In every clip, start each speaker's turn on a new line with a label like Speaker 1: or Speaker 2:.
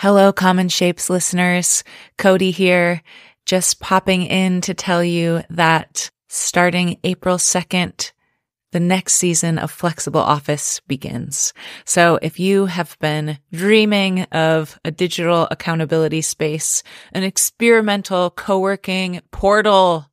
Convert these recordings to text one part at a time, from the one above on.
Speaker 1: Hello, Common Shapes listeners. Cody here, just popping in to tell you that starting April 2nd, the next season of Flexible Office begins. So if you have been dreaming of a digital accountability space, an experimental co-working portal,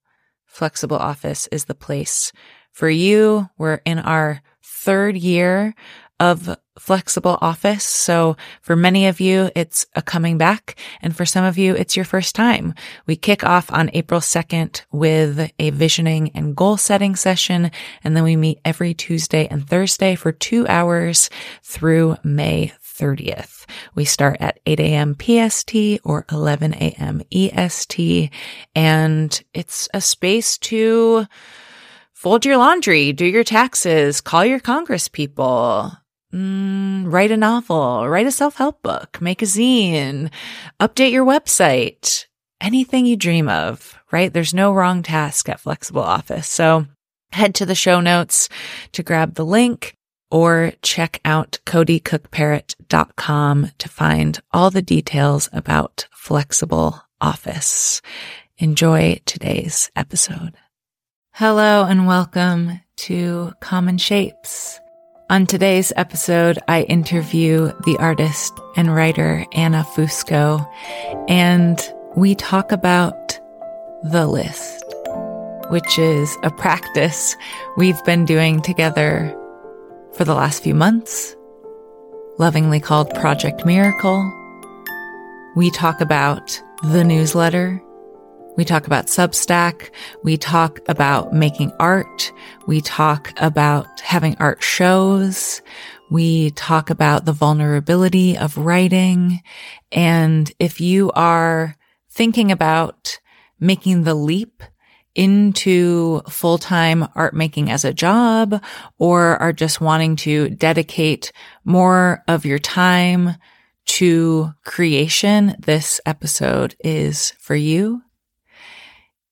Speaker 1: Flexible Office is the place for you. We're in our third year of flexible office. So for many of you, it's a coming back. And for some of you, it's your first time. We kick off on April 2nd with a visioning and goal setting session. And then we meet every Tuesday and Thursday for two hours through May 30th. We start at 8 a.m. PST or 11 a.m. EST. And it's a space to fold your laundry, do your taxes, call your congress people, Mm, write a novel, write a self help book, make a zine, update your website, anything you dream of, right? There's no wrong task at Flexible Office. So head to the show notes to grab the link or check out codycookparrott.com to find all the details about Flexible Office. Enjoy today's episode. Hello and welcome to Common Shapes on today's episode, I interview the artist and writer Anna Fusco, and we talk about the list, which is a practice we've been doing together for the last few months, lovingly called Project Miracle. We talk about the newsletter we talk about Substack. We talk about making art. We talk about having art shows. We talk about the vulnerability of writing. And if you are thinking about making the leap into full-time art making as a job or are just wanting to dedicate more of your time to creation, this episode is for you.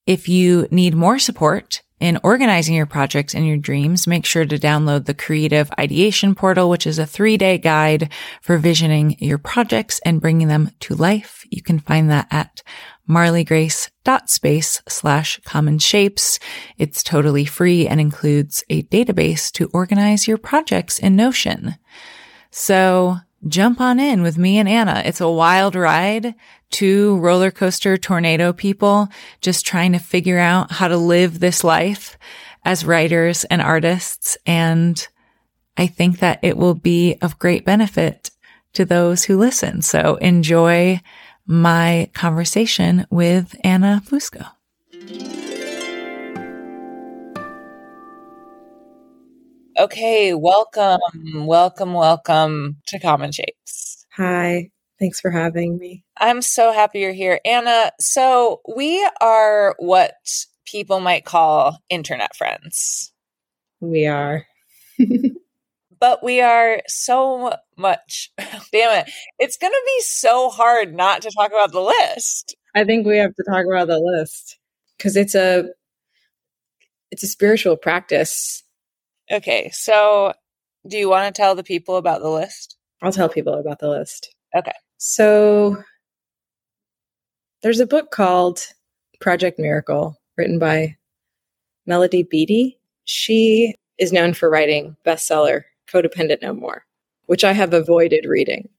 Speaker 1: If you need more support in organizing your projects and your dreams, make sure to download the Creative Ideation Portal, which is a three day guide for visioning your projects and bringing them to life. You can find that at marleygrace.space slash common shapes. It's totally free and includes a database to organize your projects in Notion. So jump on in with me and Anna. It's a wild ride. Two roller coaster tornado people just trying to figure out how to live this life as writers and artists. And I think that it will be of great benefit to those who listen. So enjoy my conversation with Anna Fusco. Okay, welcome, welcome, welcome to Common Shapes.
Speaker 2: Hi, thanks for having me.
Speaker 1: I'm so happy you're here. Anna, so we are what people might call internet friends.
Speaker 2: We are.
Speaker 1: but we are so much. Damn it. It's going to be so hard not to talk about the list.
Speaker 2: I think we have to talk about the list because it's a it's a spiritual practice
Speaker 1: Okay, so do you want to tell the people about the list?
Speaker 2: I'll tell people about the list.
Speaker 1: Okay.
Speaker 2: So there's a book called Project Miracle written by Melody Beattie. She is known for writing bestseller Codependent No More, which I have avoided reading.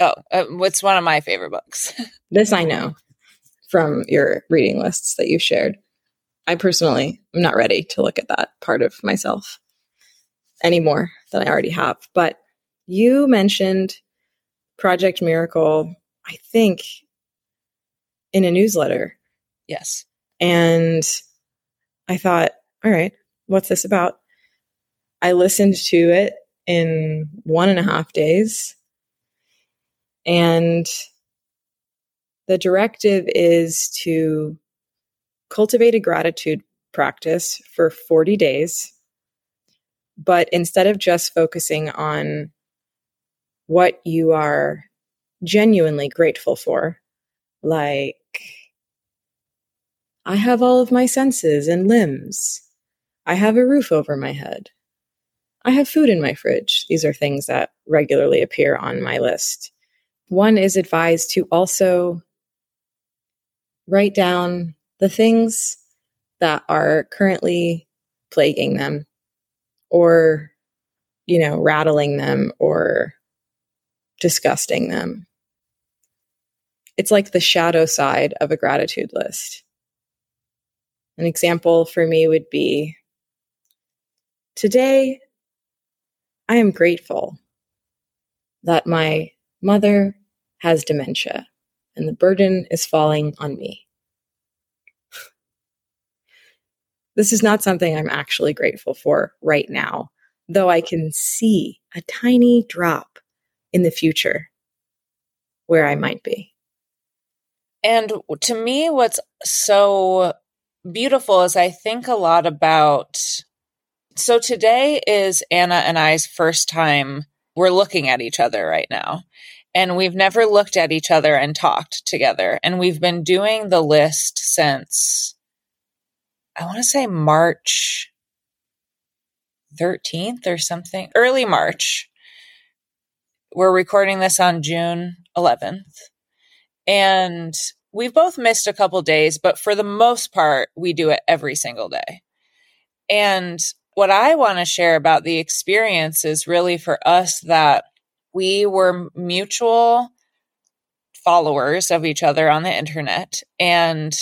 Speaker 1: Oh, uh, what's one of my favorite books?
Speaker 2: this I know from your reading lists that you shared. I personally am not ready to look at that part of myself anymore than I already have. But you mentioned Project Miracle, I think, in a newsletter.
Speaker 1: Yes.
Speaker 2: And I thought, all right, what's this about? I listened to it in one and a half days. And the directive is to cultivate a gratitude practice for 40 days but instead of just focusing on what you are genuinely grateful for, like, I have all of my senses and limbs. I have a roof over my head. I have food in my fridge. These are things that regularly appear on my list. one is advised to also write down the things that are currently plaguing them or, you know, rattling them or disgusting them. It's like the shadow side of a gratitude list. An example for me would be today, I am grateful that my mother has dementia and the burden is falling on me. This is not something I'm actually grateful for right now, though I can see a tiny drop in the future where I might be.
Speaker 1: And to me, what's so beautiful is I think a lot about. So today is Anna and I's first time we're looking at each other right now. And we've never looked at each other and talked together. And we've been doing the list since, I want to say March 13th or something, early March. We're recording this on June 11th. And we've both missed a couple days, but for the most part, we do it every single day. And what I want to share about the experience is really for us that we were mutual followers of each other on the internet. And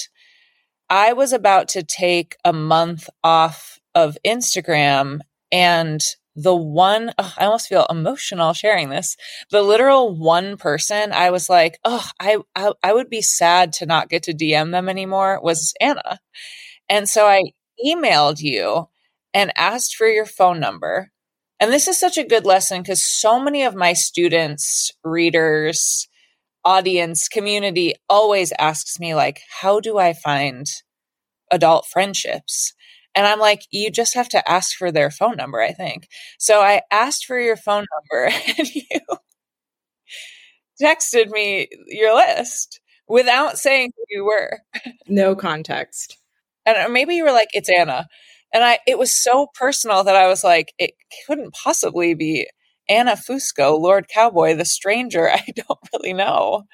Speaker 1: I was about to take a month off of Instagram and the one oh, I almost feel emotional sharing this. The literal one person I was like, oh, I, I I would be sad to not get to DM them anymore was Anna. And so I emailed you and asked for your phone number and this is such a good lesson because so many of my students, readers, audience, community always asks me, like, how do I find adult friendships? And I'm like, you just have to ask for their phone number, I think. So I asked for your phone number and you texted me your list without saying who you were.
Speaker 2: No context.
Speaker 1: And uh, maybe you were like, it's Anna. And I, it was so personal that I was like, it couldn't possibly be Anna Fusco, Lord Cowboy, the stranger. I don't really know.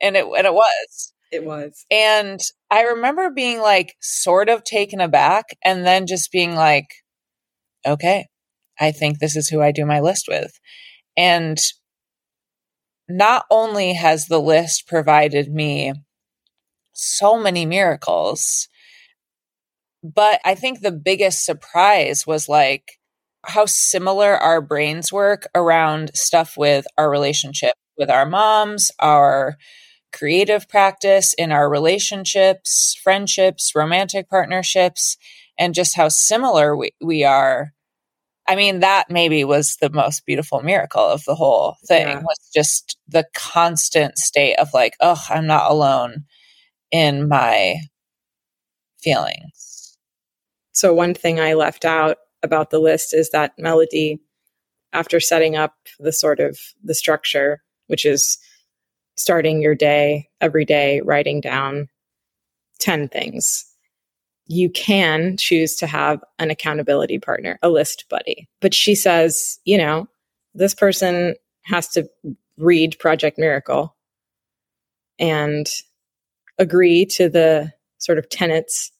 Speaker 1: And it, and it was.
Speaker 2: It was.
Speaker 1: And I remember being like sort of taken aback and then just being like, okay, I think this is who I do my list with. And not only has the list provided me so many miracles, but I think the biggest surprise was like how similar our brains work around stuff with our relationship with our moms, our creative practice in our relationships, friendships, romantic partnerships, and just how similar we, we are. I mean, that maybe was the most beautiful miracle of the whole thing yeah. was just the constant state of like, oh, I'm not alone in my feelings.
Speaker 2: So, one thing I left out about the list is that melody, after setting up the sort of the structure, which is starting your day every day, writing down 10 things. You can choose to have an accountability partner, a list buddy. But she says, you know, this person has to read Project Miracle and agree to the sort of tenets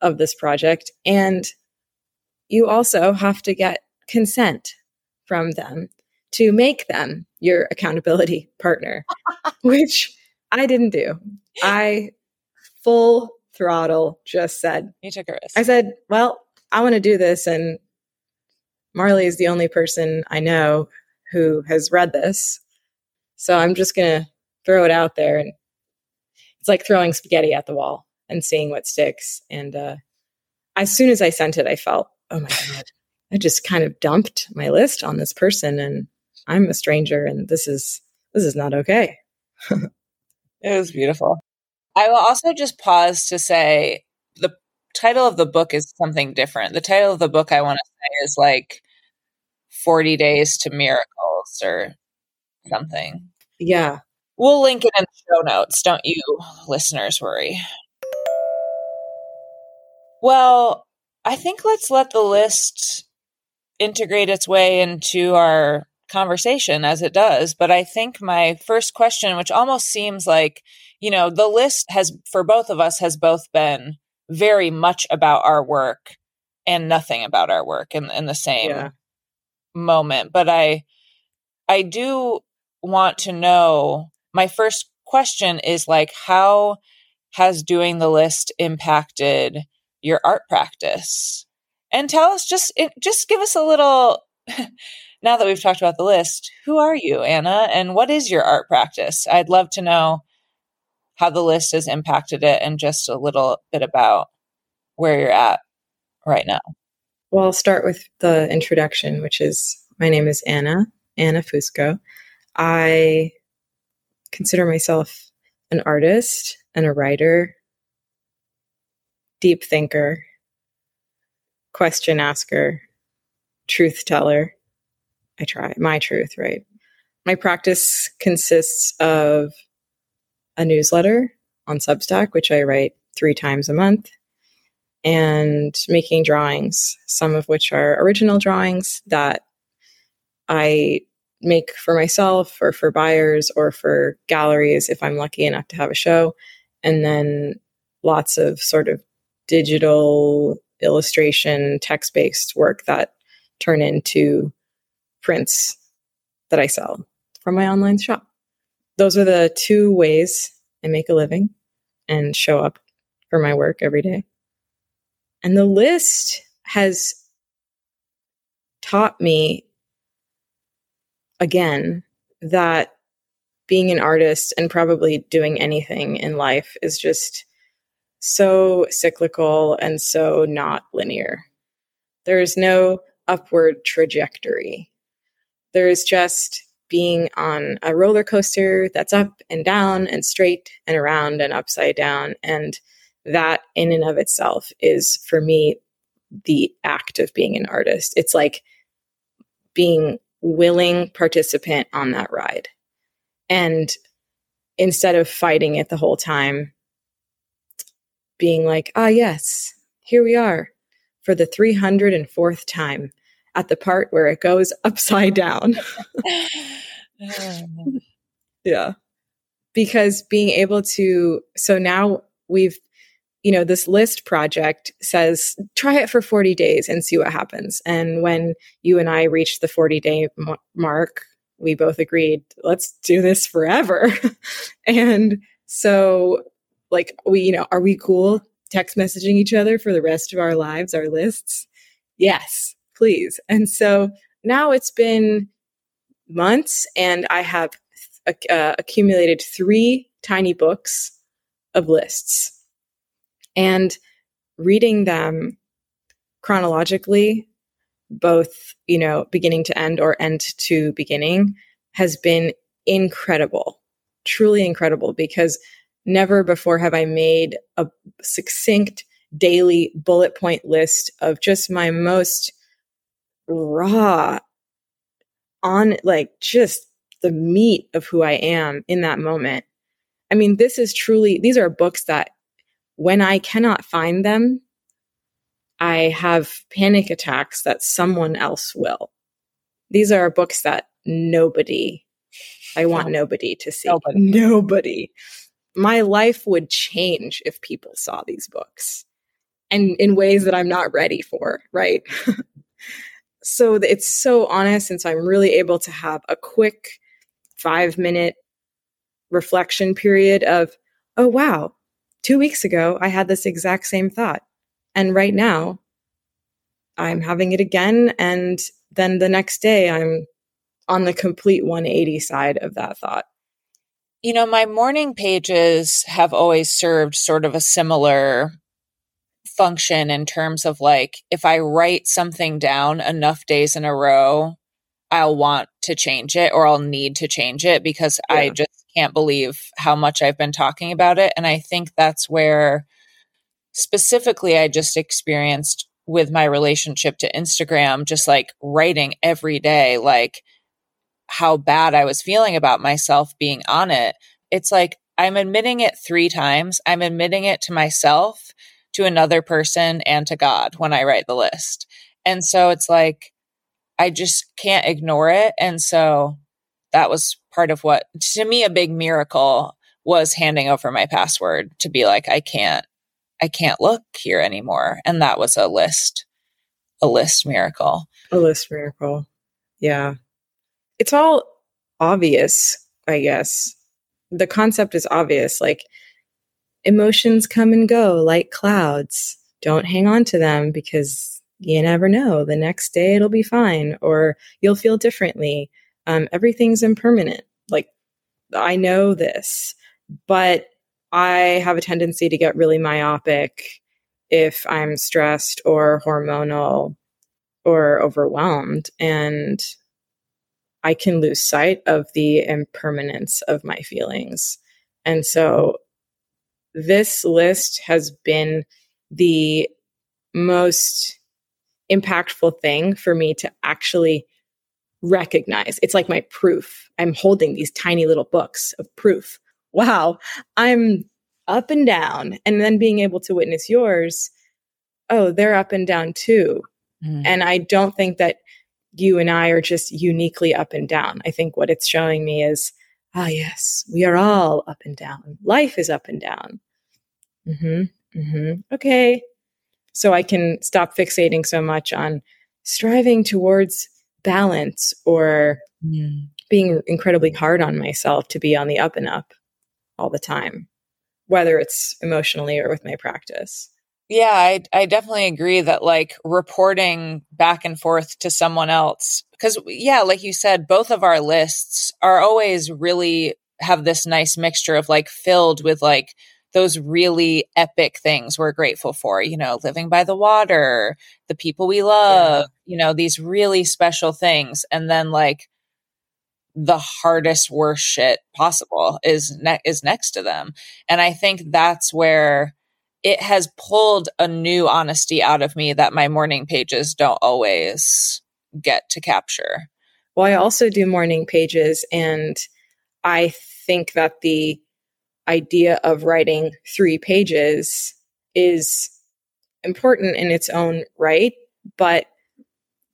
Speaker 2: of this project. And you also have to get consent from them to make them your accountability partner, which I didn't do. I full throttle just said,
Speaker 1: You took a risk.
Speaker 2: I said, Well, I want to do this. And Marley is the only person I know who has read this. So I'm just going to throw it out there. And it's like throwing spaghetti at the wall and seeing what sticks. And uh, as soon as I sent it, I felt, oh my God, I just kind of dumped my list on this person and I'm a stranger and this is this is not okay.
Speaker 1: it was beautiful. I will also just pause to say the title of the book is something different. The title of the book I want to say is like 40 Days to Miracles or something.
Speaker 2: Yeah.
Speaker 1: We'll link it in the show notes. Don't you listeners worry. Well, I think let's let the list integrate its way into our conversation as it does. But I think my first question, which almost seems like, you know, the list has, for both of us, has both been very much about our work and nothing about our work in, in the same yeah. moment. But I, I do want to know my first question is like, how has doing the list impacted your art practice? And tell us just, it, just give us a little, now that we've talked about the list, who are you, Anna? And what is your art practice? I'd love to know how the list has impacted it and just a little bit about where you're at right now.
Speaker 2: Well, I'll start with the introduction, which is my name is Anna, Anna Fusco. I consider myself an artist and a writer, deep thinker, question asker, truth teller. I try my truth, right? My practice consists of a newsletter on Substack, which I write three times a month, and making drawings, some of which are original drawings that I make for myself or for buyers or for galleries if I'm lucky enough to have a show. And then lots of sort of digital illustration, text based work that turn into prints that I sell from my online shop. Those are the two ways I make a living and show up for my work every day. And the list has taught me again that being an artist and probably doing anything in life is just so cyclical and so not linear. There is no upward trajectory. There is just being on a roller coaster that's up and down and straight and around and upside down. And that, in and of itself, is for me the act of being an artist. It's like being willing participant on that ride. And instead of fighting it the whole time, being like, ah, yes, here we are for the 304th time at the part where it goes upside down. yeah. Because being able to, so now we've you know, this list project says try it for 40 days and see what happens. And when you and I reached the 40 day m- mark, we both agreed, let's do this forever. and so, like, we, you know, are we cool text messaging each other for the rest of our lives, our lists? Yes, please. And so now it's been months and I have uh, accumulated three tiny books of lists and reading them chronologically both you know beginning to end or end to beginning has been incredible truly incredible because never before have i made a succinct daily bullet point list of just my most raw on like just the meat of who i am in that moment i mean this is truly these are books that when I cannot find them, I have panic attacks that someone else will. These are books that nobody, I want nobody to see. Nobody. nobody. My life would change if people saw these books and in ways that I'm not ready for, right? so it's so honest. And so I'm really able to have a quick five minute reflection period of, oh, wow, two weeks ago, I had this exact same thought. And right now, I'm having it again. And then the next day, I'm on the complete 180 side of that thought.
Speaker 1: You know, my morning pages have always served sort of a similar function in terms of like, if I write something down enough days in a row, I'll want to change it or I'll need to change it because yeah. I just can't believe how much I've been talking about it. And I think that's where specifically I just experienced with my relationship to Instagram, just like writing every day, like how bad I was feeling about myself being on it. It's like I'm admitting it three times. I'm admitting it to myself, to another person, and to God when I write the list. And so it's like, I just can't ignore it. And so that was part of what, to me, a big miracle was handing over my password to be like, I can't, I can't look here anymore. And that was a list, a list miracle.
Speaker 2: A list miracle. Yeah. It's all obvious, I guess. The concept is obvious. Like emotions come and go like clouds. Don't hang on to them because you never know. The next day it'll be fine or you'll feel differently. Um, everything's impermanent. Like I know this, but I have a tendency to get really myopic if I'm stressed or hormonal or overwhelmed. And I can lose sight of the impermanence of my feelings. And so this list has been the most impactful thing for me to actually recognize. It's like my proof. I'm holding these tiny little books of proof. Wow, I'm up and down. And then being able to witness yours, oh, they're up and down too. Mm. And I don't think that you and I are just uniquely up and down. I think what it's showing me is, ah, yes, we are all up and down. Life is up and down. Mm-hmm. Mm-hmm. Okay. So I can stop fixating so much on striving towards balance or mm. being incredibly hard on myself to be on the up and up all the time, whether it's emotionally or with my practice.
Speaker 1: Yeah, I I definitely agree that like reporting back and forth to someone else because yeah, like you said, both of our lists are always really have this nice mixture of like filled with like those really epic things we're grateful for, you know, living by the water, the people we love, yeah. you know, these really special things and then like the hardest worst shit possible is ne- is next to them. And I think that's where it has pulled a new honesty out of me that my morning pages don't always get to capture.
Speaker 2: Well, I also do morning pages, and I think that the idea of writing three pages is important in its own right, but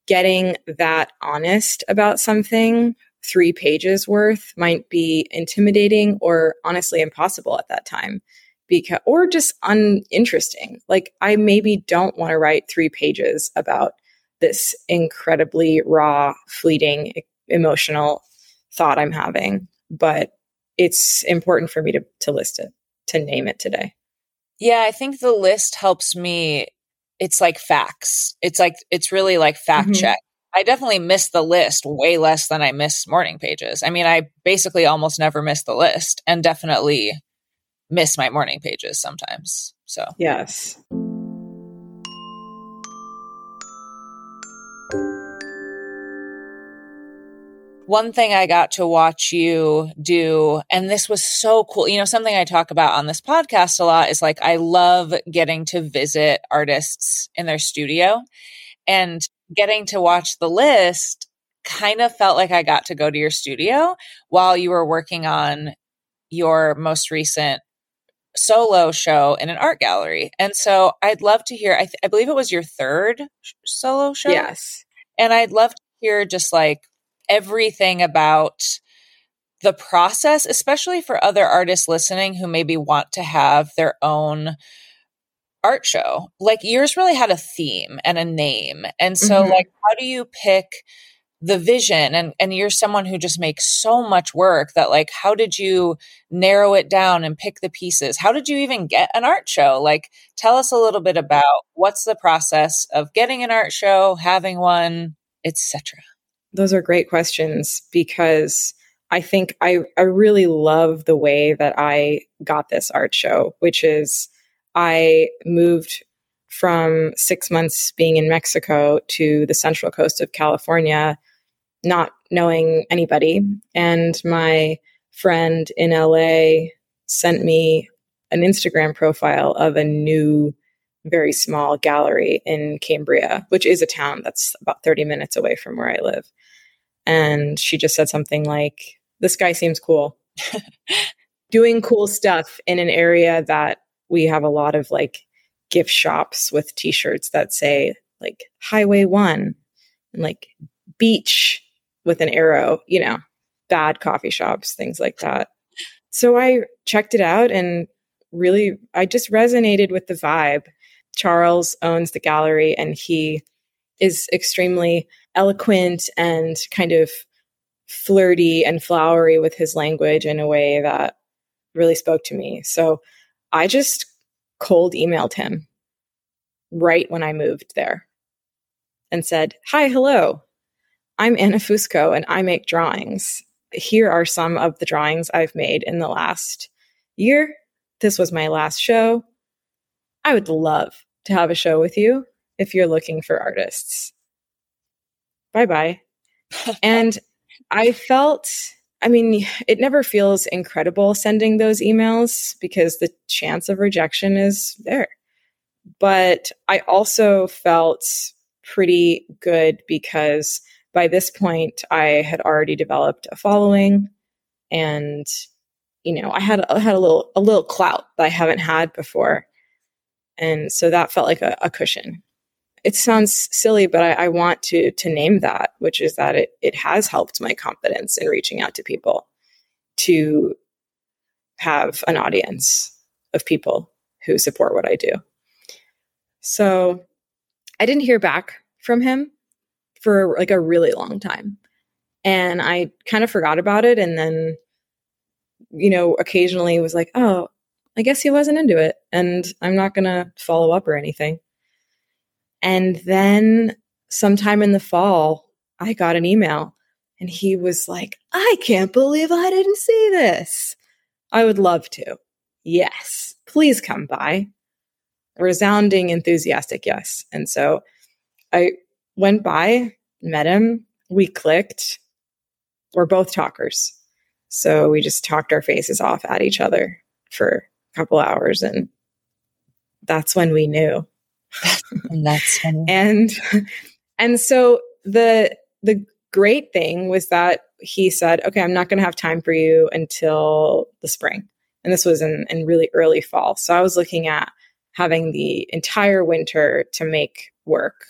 Speaker 2: getting that honest about something, three pages worth, might be intimidating or honestly impossible at that time because or just uninteresting. Like I maybe don't want to write 3 pages about this incredibly raw, fleeting, emotional thought I'm having, but it's important for me to to list it, to name it today.
Speaker 1: Yeah, I think the list helps me it's like facts. It's like it's really like fact mm-hmm. check. I definitely miss the list way less than I miss morning pages. I mean, I basically almost never miss the list and definitely miss my morning pages sometimes. So,
Speaker 2: yes.
Speaker 1: One thing I got to watch you do, and this was so cool. You know, something I talk about on this podcast a lot is like, I love getting to visit artists in their studio and getting to watch the list kind of felt like I got to go to your studio while you were working on your most recent solo show in an art gallery. And so I'd love to hear, I, th- I believe it was your third solo show.
Speaker 2: Yes.
Speaker 1: And I'd love to hear just like everything about the process, especially for other artists listening who maybe want to have their own art show. Like yours really had a theme and a name. And so mm-hmm. like how do you pick the vision and and you're someone who just makes so much work that like how did you narrow it down and pick the pieces? How did you even get an art show? Like tell us a little bit about what's the process of getting an art show having one etc
Speaker 2: those are great questions because i think i i really love the way that i got this art show which is i moved from six months being in Mexico to the central coast of California not knowing anybody. And my friend in LA sent me an Instagram profile of a new, very small gallery in Cambria, which is a town that's about 30 minutes away from where I live. And she just said something like, This guy seems cool. Doing cool stuff in an area that we have a lot of like gift shops with t shirts that say like Highway One and like beach with an arrow, you know, bad coffee shops, things like that. So I checked it out and really, I just resonated with the vibe. Charles owns the gallery and he is extremely eloquent and kind of flirty and flowery with his language in a way that really spoke to me. So I just cold emailed him right when I moved there and said, Hi, hello. I'm Anna Fusco and I make drawings. Here are some of the drawings I've made in the last year. This was my last show. I would love to have a show with you if you're looking for artists. Bye bye. and I felt, I mean, it never feels incredible sending those emails because the chance of rejection is there. But I also felt pretty good because by this point I had already developed a following and you know, I had I had a little a little clout that I haven't had before. And so that felt like a, a cushion it sounds silly, but I, I, want to to name that, which is that it it has helped my confidence in reaching out to people to have an audience of people who support what I do. So I didn't hear back from him for like a really long time. And I kind of forgot about it and then you know, occasionally was like, "Oh, I guess he wasn't into it and I'm not going to follow up or anything." And then sometime in the fall, I got an email and he was like, I can't believe I didn't see this. I would love to. Yes, please come by. A resounding, enthusiastic yes. And so I went by, met him, we clicked. We're both talkers. So we just talked our faces off at each other for a couple hours. And that's when we knew
Speaker 1: and that's funny.
Speaker 2: and and so the the great thing was that he said, "Okay, I'm not going to have time for you until the spring." And this was in, in really early fall. So I was looking at having the entire winter to make work,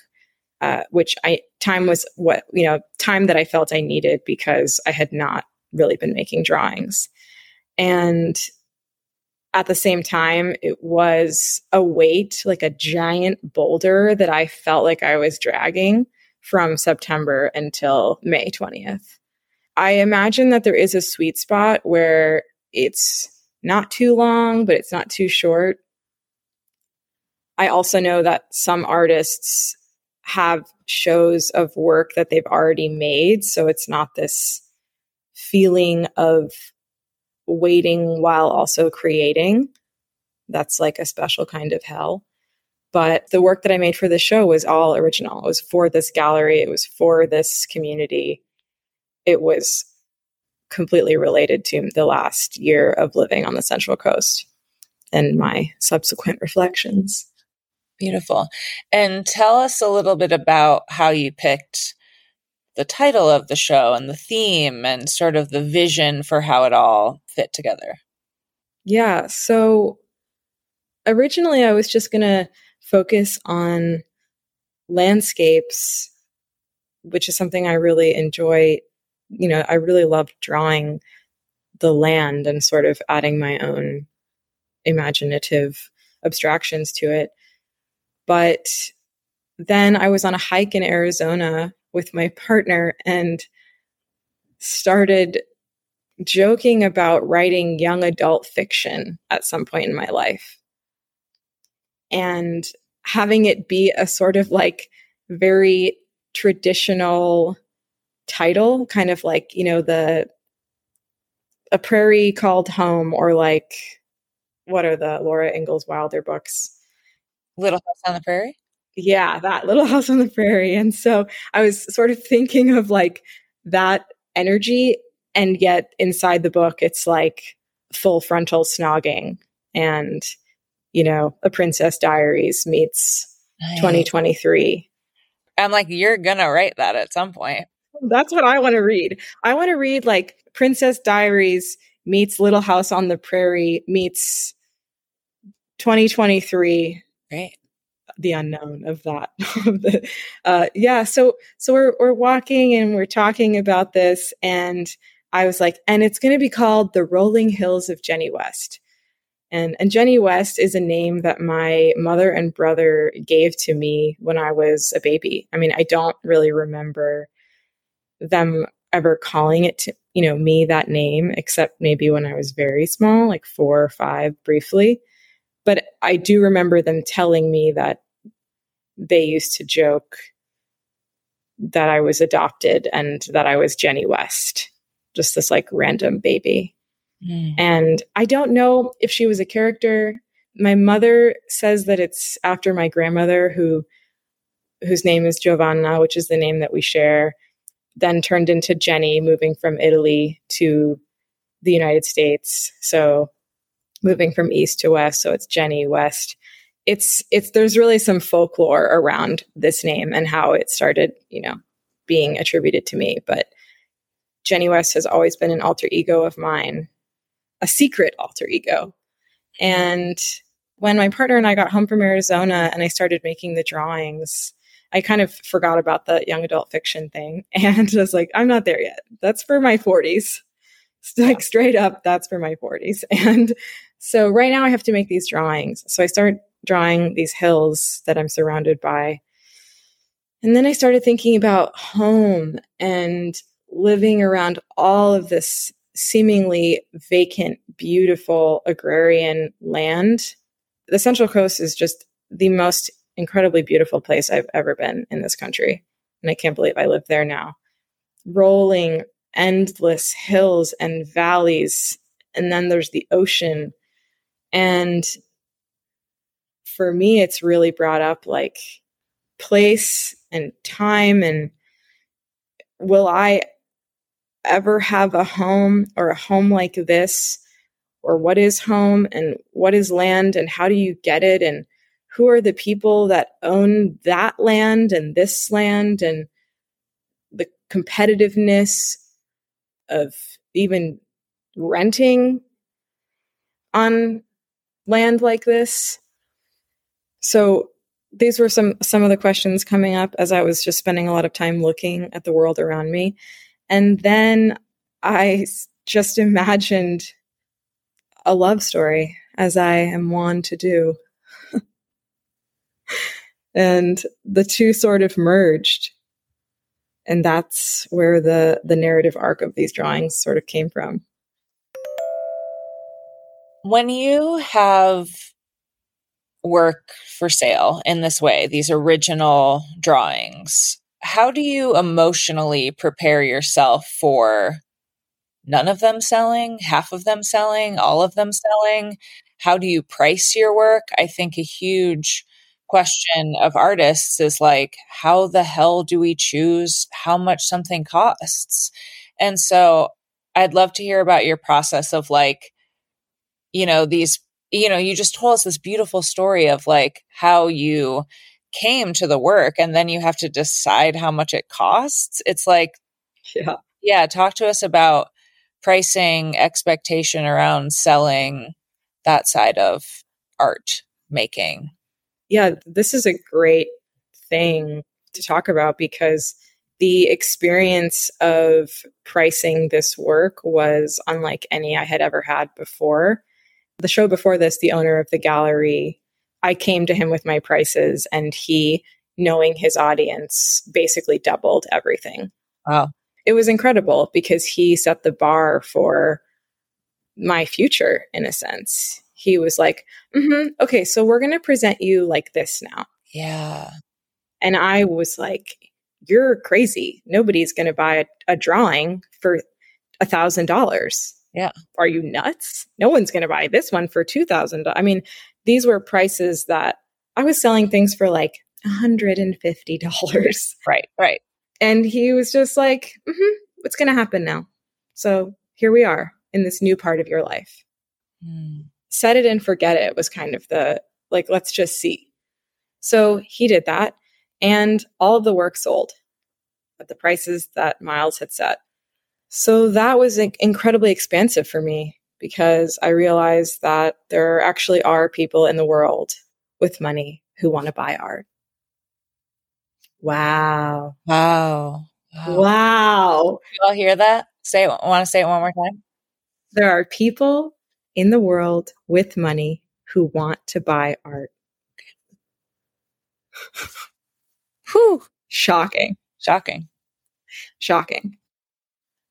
Speaker 2: uh, which I time was what you know time that I felt I needed because I had not really been making drawings, and at the same time, it was a weight, like a giant boulder that I felt like I was dragging from September until May 20th. I imagine that there is a sweet spot where it's not too long, but it's not too short. I also know that some artists have shows of work that they've already made. So it's not this feeling of waiting while also creating. That's like a special kind of hell. But the work that I made for the show was all original. It was for this gallery, it was for this community. It was completely related to the last year of living on the Central Coast and my subsequent reflections.
Speaker 1: Beautiful. And tell us a little bit about how you picked the title of the show and the theme and sort of the vision for how it all fit together?
Speaker 2: Yeah. So originally, I was just going to focus on landscapes, which is something I really enjoy. You know, I really love drawing the land and sort of adding my own imaginative abstractions to it. But then I was on a hike in Arizona with my partner and started joking about writing young adult fiction at some point in my life. And having it be a sort of like very traditional title kind of like you know the a prairie called home or like what are the laura ingalls wilder books
Speaker 1: little house on the prairie
Speaker 2: yeah, that little house on the prairie. And so I was sort of thinking of like that energy. And yet inside the book, it's like full frontal snogging and, you know, a Princess Diaries meets nice. 2023.
Speaker 1: I'm like, you're going to write that at some point.
Speaker 2: That's what I want to read. I want to read like Princess Diaries meets Little House on the Prairie meets 2023.
Speaker 1: Great.
Speaker 2: the unknown of that. uh, yeah. So, so we're, we're walking and we're talking about this. And I was like, and it's going to be called the Rolling Hills of Jenny West. And, and Jenny West is a name that my mother and brother gave to me when I was a baby. I mean, I don't really remember them ever calling it to, you know, me that name, except maybe when I was very small, like four or five briefly. But I do remember them telling me that they used to joke that I was adopted and that I was Jenny West, just this like random baby. Mm. And I don't know if she was a character. My mother says that it's after my grandmother who whose name is Giovanna, which is the name that we share, then turned into Jenny moving from Italy to the United States. So moving from east to west, so it's Jenny West. It's it's there's really some folklore around this name and how it started, you know, being attributed to me, but Jenny West has always been an alter ego of mine a secret alter ego. And when my partner and I got home from Arizona and I started making the drawings, I kind of forgot about the young adult fiction thing and was like, I'm not there yet. That's for my 40s. Like straight up, that's for my 40s. And so right now I have to make these drawings. So I start drawing these hills that I'm surrounded by. And then I started thinking about home and living around all of this seemingly vacant, beautiful agrarian land. The Central Coast is just the most incredibly beautiful place I've ever been in this country. And I can't believe I live there now. Rolling endless hills and valleys. And then there's the ocean. And for me, it's really brought up like place and time and will I ever have a home or a home like this? Or what is home and what is land and how do you get it? And who are the people that own that land and this land and the competitiveness of even renting on land like this so these were some some of the questions coming up as i was just spending a lot of time looking at the world around me and then I just imagined a love story, as I am wont to do. and the two sort of merged. And that's where the, the narrative arc of these drawings sort of came from.
Speaker 1: When you have work for sale in this way, these original drawings, how do you emotionally prepare yourself for none of them selling, half of them selling, all of them selling? How do you price your work? I think a huge question of artists is like, how the hell do we choose how much something costs? And so I'd love to hear about your process of like, you know, these, you know, you just told us this beautiful story of like how you came to the work and then you have to decide how much it costs. It's like,
Speaker 2: yeah.
Speaker 1: Yeah. Talk to us about pricing, expectation around selling that side of art making.
Speaker 2: Yeah. This is a great thing to talk about because the experience of pricing this work was unlike any I had ever had before. The show before this, the owner of the gallery I came to him with my prices and he, knowing his audience, basically doubled everything.
Speaker 1: Wow.
Speaker 2: It was incredible because he set the bar for my future in a sense. He was like, mm-hmm, okay, so we're going to present you like this now.
Speaker 1: Yeah.
Speaker 2: And I was like, you're crazy. Nobody's going to buy a, a drawing for a thousand dollars.
Speaker 1: Yeah.
Speaker 2: Are you nuts? No one's going to buy this one for $2,000. I mean, these were prices that I was selling things for like $150.
Speaker 1: Right, right.
Speaker 2: And he was just like, mm-hmm, what's going to happen now? So here we are in this new part of your life. Mm. Set it and forget it was kind of the like, let's just see. So he did that. And all of the work sold at the prices that Miles had set. So that was incredibly expansive for me because I realized that there actually are people in the world with money who want to buy art. Wow.
Speaker 1: Wow.
Speaker 2: Wow. wow.
Speaker 1: You all hear that? Say it. Want to say it one more time?
Speaker 2: There are people in the world with money who want to buy art.
Speaker 1: Whew.
Speaker 2: Shocking.
Speaker 1: Shocking.
Speaker 2: Shocking.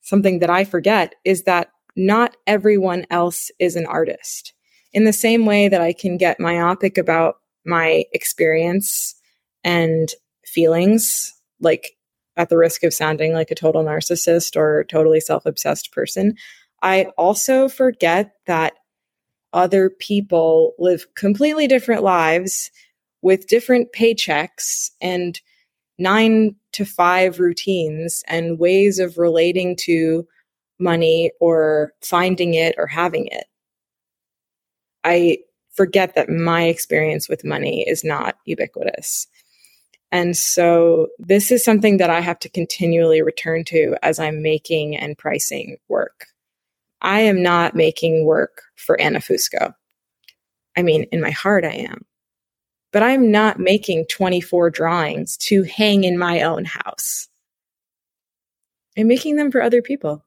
Speaker 2: Something that I forget is that not everyone else is an artist. In the same way that I can get myopic about my experience and feelings, like at the risk of sounding like a total narcissist or totally self obsessed person, I also forget that other people live completely different lives with different paychecks and nine to five routines and ways of relating to money or finding it or having it. I forget that my experience with money is not ubiquitous. And so this is something that I have to continually return to as I'm making and pricing work. I am not making work for Anna Fusco. I mean, in my heart, I am. But I'm not making 24 drawings to hang in my own house. I'm making them for other people.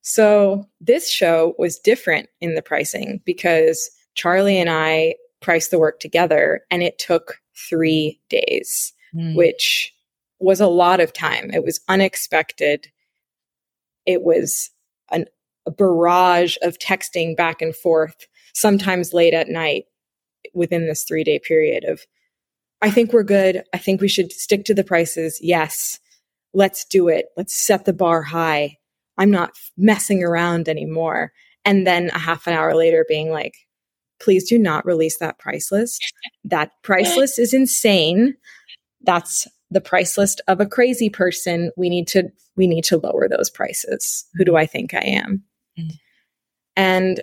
Speaker 2: So this show was different in the pricing because Charlie and I priced the work together and it took three days, mm. which was a lot of time. It was unexpected. It was an, a barrage of texting back and forth, sometimes late at night within this three day period of, I think we're good. I think we should stick to the prices. Yes. Let's do it. Let's set the bar high. I'm not messing around anymore. And then a half an hour later being like, please do not release that price list. That price list is insane. That's the price list of a crazy person. We need to we need to lower those prices. Who do I think I am? Mm-hmm. And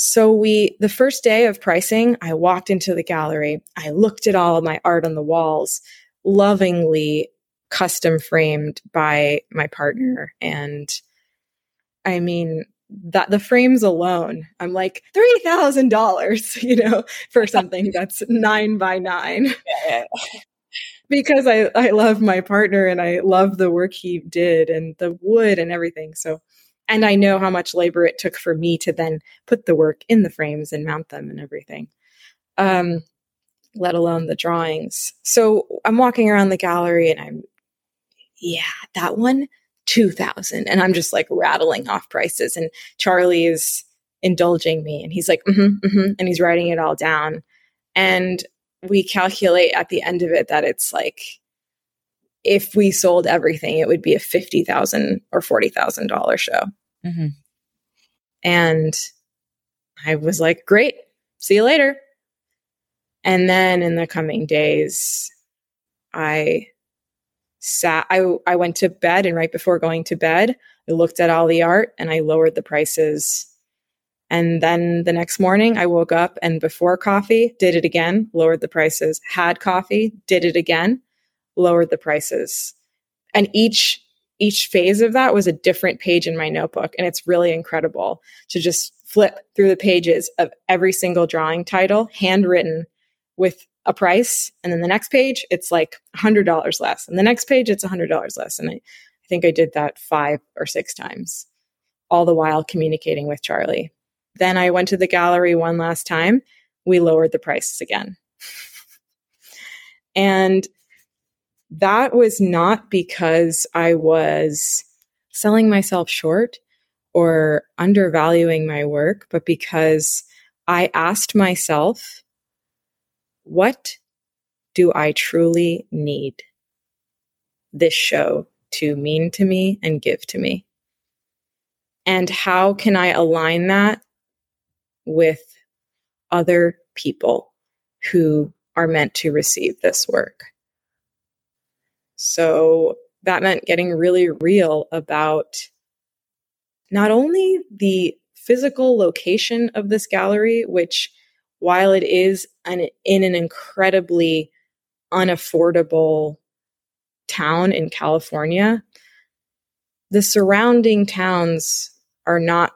Speaker 2: so we the first day of pricing, I walked into the gallery. I looked at all of my art on the walls, lovingly custom framed by my partner. And I mean, that the frames alone, I'm like $3,000, you know, for something that's nine by nine. because I, I love my partner and I love the work he did and the wood and everything. So, and I know how much labor it took for me to then put the work in the frames and mount them and everything. Um, let alone the drawings. So I'm walking around the gallery and I'm yeah, that one, 2000. And I'm just like rattling off prices. And Charlie is indulging me and he's like, mm-hmm, mm-hmm, and he's writing it all down. And we calculate at the end of it that it's like, if we sold everything, it would be a fifty thousand or forty thousand dollar show. Mm-hmm. And I was like, "Great, see you later." And then in the coming days, I sat I I went to bed and right before going to bed, I looked at all the art and I lowered the prices. And then the next morning I woke up and before coffee, did it again, lowered the prices. Had coffee, did it again, lowered the prices. And each each phase of that was a different page in my notebook and it's really incredible to just flip through the pages of every single drawing title handwritten with a price and then the next page it's like $100 less and the next page it's $100 less and I, I think i did that five or six times all the while communicating with charlie. Then i went to the gallery one last time. We lowered the prices again. And that was not because i was selling myself short or undervaluing my work but because i asked myself what do I truly need this show to mean to me and give to me? And how can I align that with other people who are meant to receive this work? So that meant getting really real about not only the physical location of this gallery, which while it is an, in an incredibly unaffordable town in California, the surrounding towns are not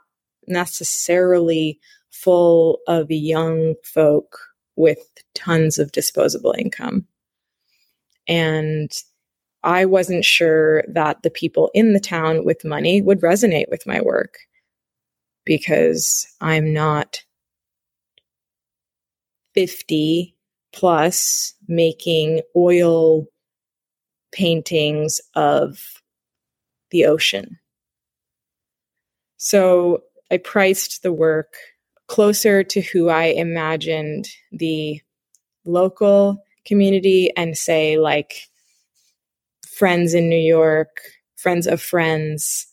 Speaker 2: necessarily full of young folk with tons of disposable income. And I wasn't sure that the people in the town with money would resonate with my work because I'm not 50 plus making oil paintings of the ocean. So I priced the work closer to who I imagined the local community and say, like, friends in New York, friends of friends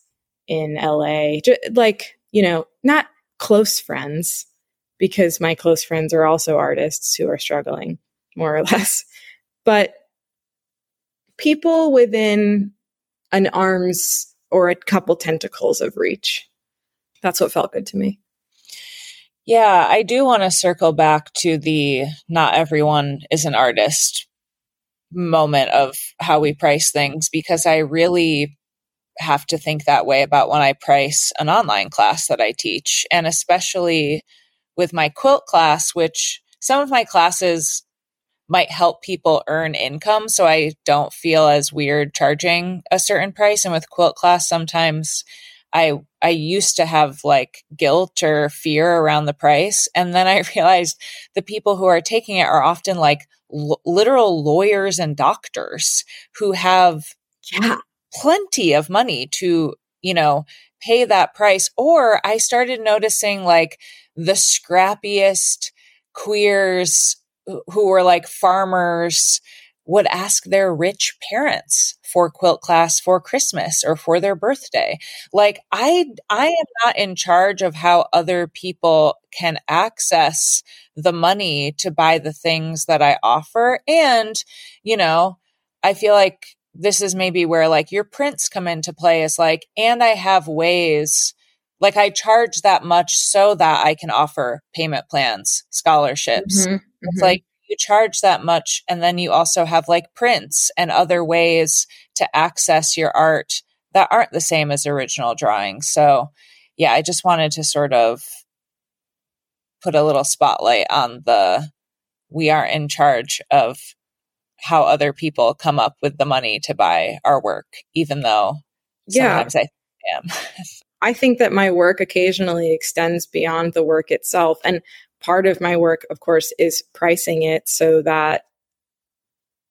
Speaker 2: in LA, like, you know, not close friends, because my close friends are also artists who are struggling, more or less. But people within an arm's or a couple tentacles of reach. That's what felt good to me.
Speaker 1: Yeah, I do want to circle back to the not everyone is an artist moment of how we price things because I really have to think that way about when I price an online class that I teach. And especially with my quilt class, which some of my classes might help people earn income so I don't feel as weird charging a certain price. And with quilt class, sometimes I I used to have like guilt or fear around the price. And then I realized the people who are taking it are often like l- literal lawyers and doctors who have
Speaker 2: yeah.
Speaker 1: plenty of money to, you know, pay that price. Or I started noticing like the scrappiest queers who were like farmers would ask their rich parents for quilt class for Christmas or for their birthday. Like I I am not in charge of how other people can access the money to buy the things that I offer and you know, I feel like this is maybe where like your prints come into play is like and I have ways like I charge that much so that I can offer payment plans, scholarships. Mm-hmm, it's mm-hmm. like you charge that much and then you also have like prints and other ways to access your art that aren't the same as original drawings. So, yeah, I just wanted to sort of put a little spotlight on the we aren't in charge of how other people come up with the money to buy our work, even though yeah. sometimes I am.
Speaker 2: I think that my work occasionally extends beyond the work itself. And part of my work, of course, is pricing it so that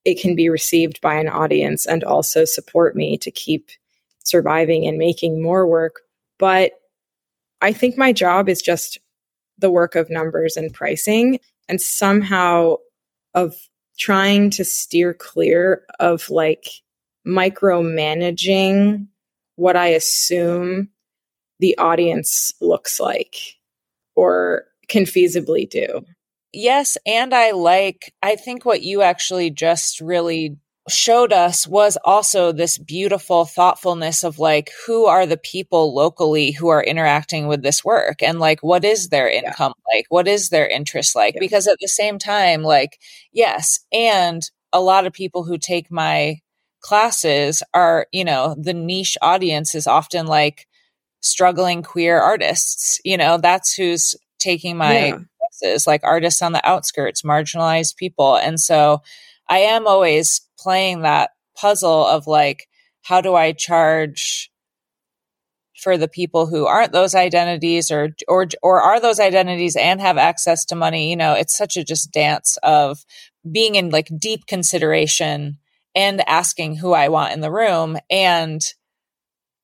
Speaker 2: it can be received by an audience and also support me to keep surviving and making more work. But I think my job is just the work of numbers and pricing and somehow of trying to steer clear of like micromanaging what I assume the audience looks like or can feasibly do.
Speaker 1: Yes. And I like, I think what you actually just really showed us was also this beautiful thoughtfulness of like who are the people locally who are interacting with this work and like what is their income yeah. like what is their interest like yeah. because at the same time like yes and a lot of people who take my classes are you know the niche audience is often like struggling queer artists you know that's who's taking my yeah. classes, like artists on the outskirts, marginalized people. And so I am always playing that puzzle of like, how do I charge for the people who aren't those identities or or or are those identities and have access to money you know it's such a just dance of being in like deep consideration and asking who i want in the room and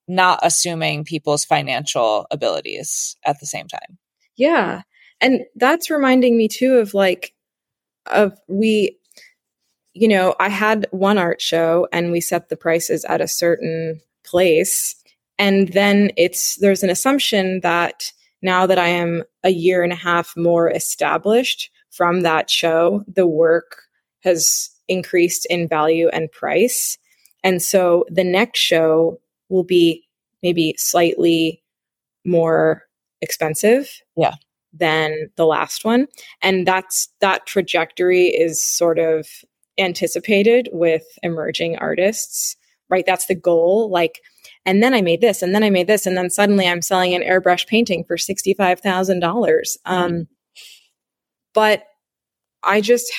Speaker 1: not assuming people's financial abilities at the same time
Speaker 2: yeah. And that's reminding me too of like, of we, you know, I had one art show and we set the prices at a certain place. And then it's, there's an assumption that now that I am a year and a half more established from that show, the work has increased in value and price. And so the next show will be maybe slightly more expensive
Speaker 1: yeah.
Speaker 2: than the last one. And that's that trajectory is sort of anticipated with emerging artists right? That's the goal like and then i made this and then i made this and then suddenly i'm selling an airbrush painting for $65000 um, but I just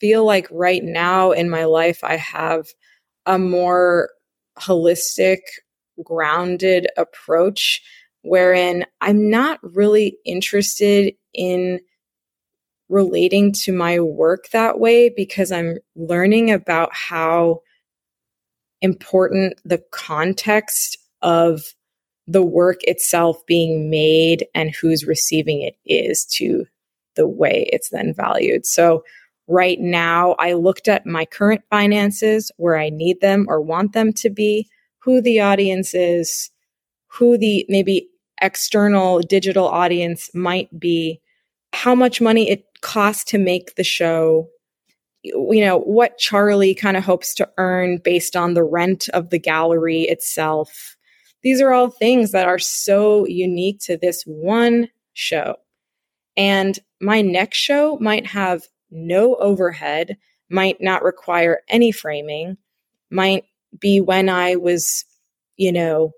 Speaker 2: feel like right now in my life, I have a more holistic, grounded approach wherein I'm not really interested in relating to my work that way because I'm learning about how important the context of the work itself being made and who's receiving it is to the way it's then valued. So right now, I looked at my current finances, where I need them or want them to be, who the audience is, who the maybe external digital audience might be, how much money it costs to make the show, you know, what Charlie kind of hopes to earn based on the rent of the gallery itself. These are all things that are so unique to this one show. And my next show might have no overhead, might not require any framing, might be when I was, you know,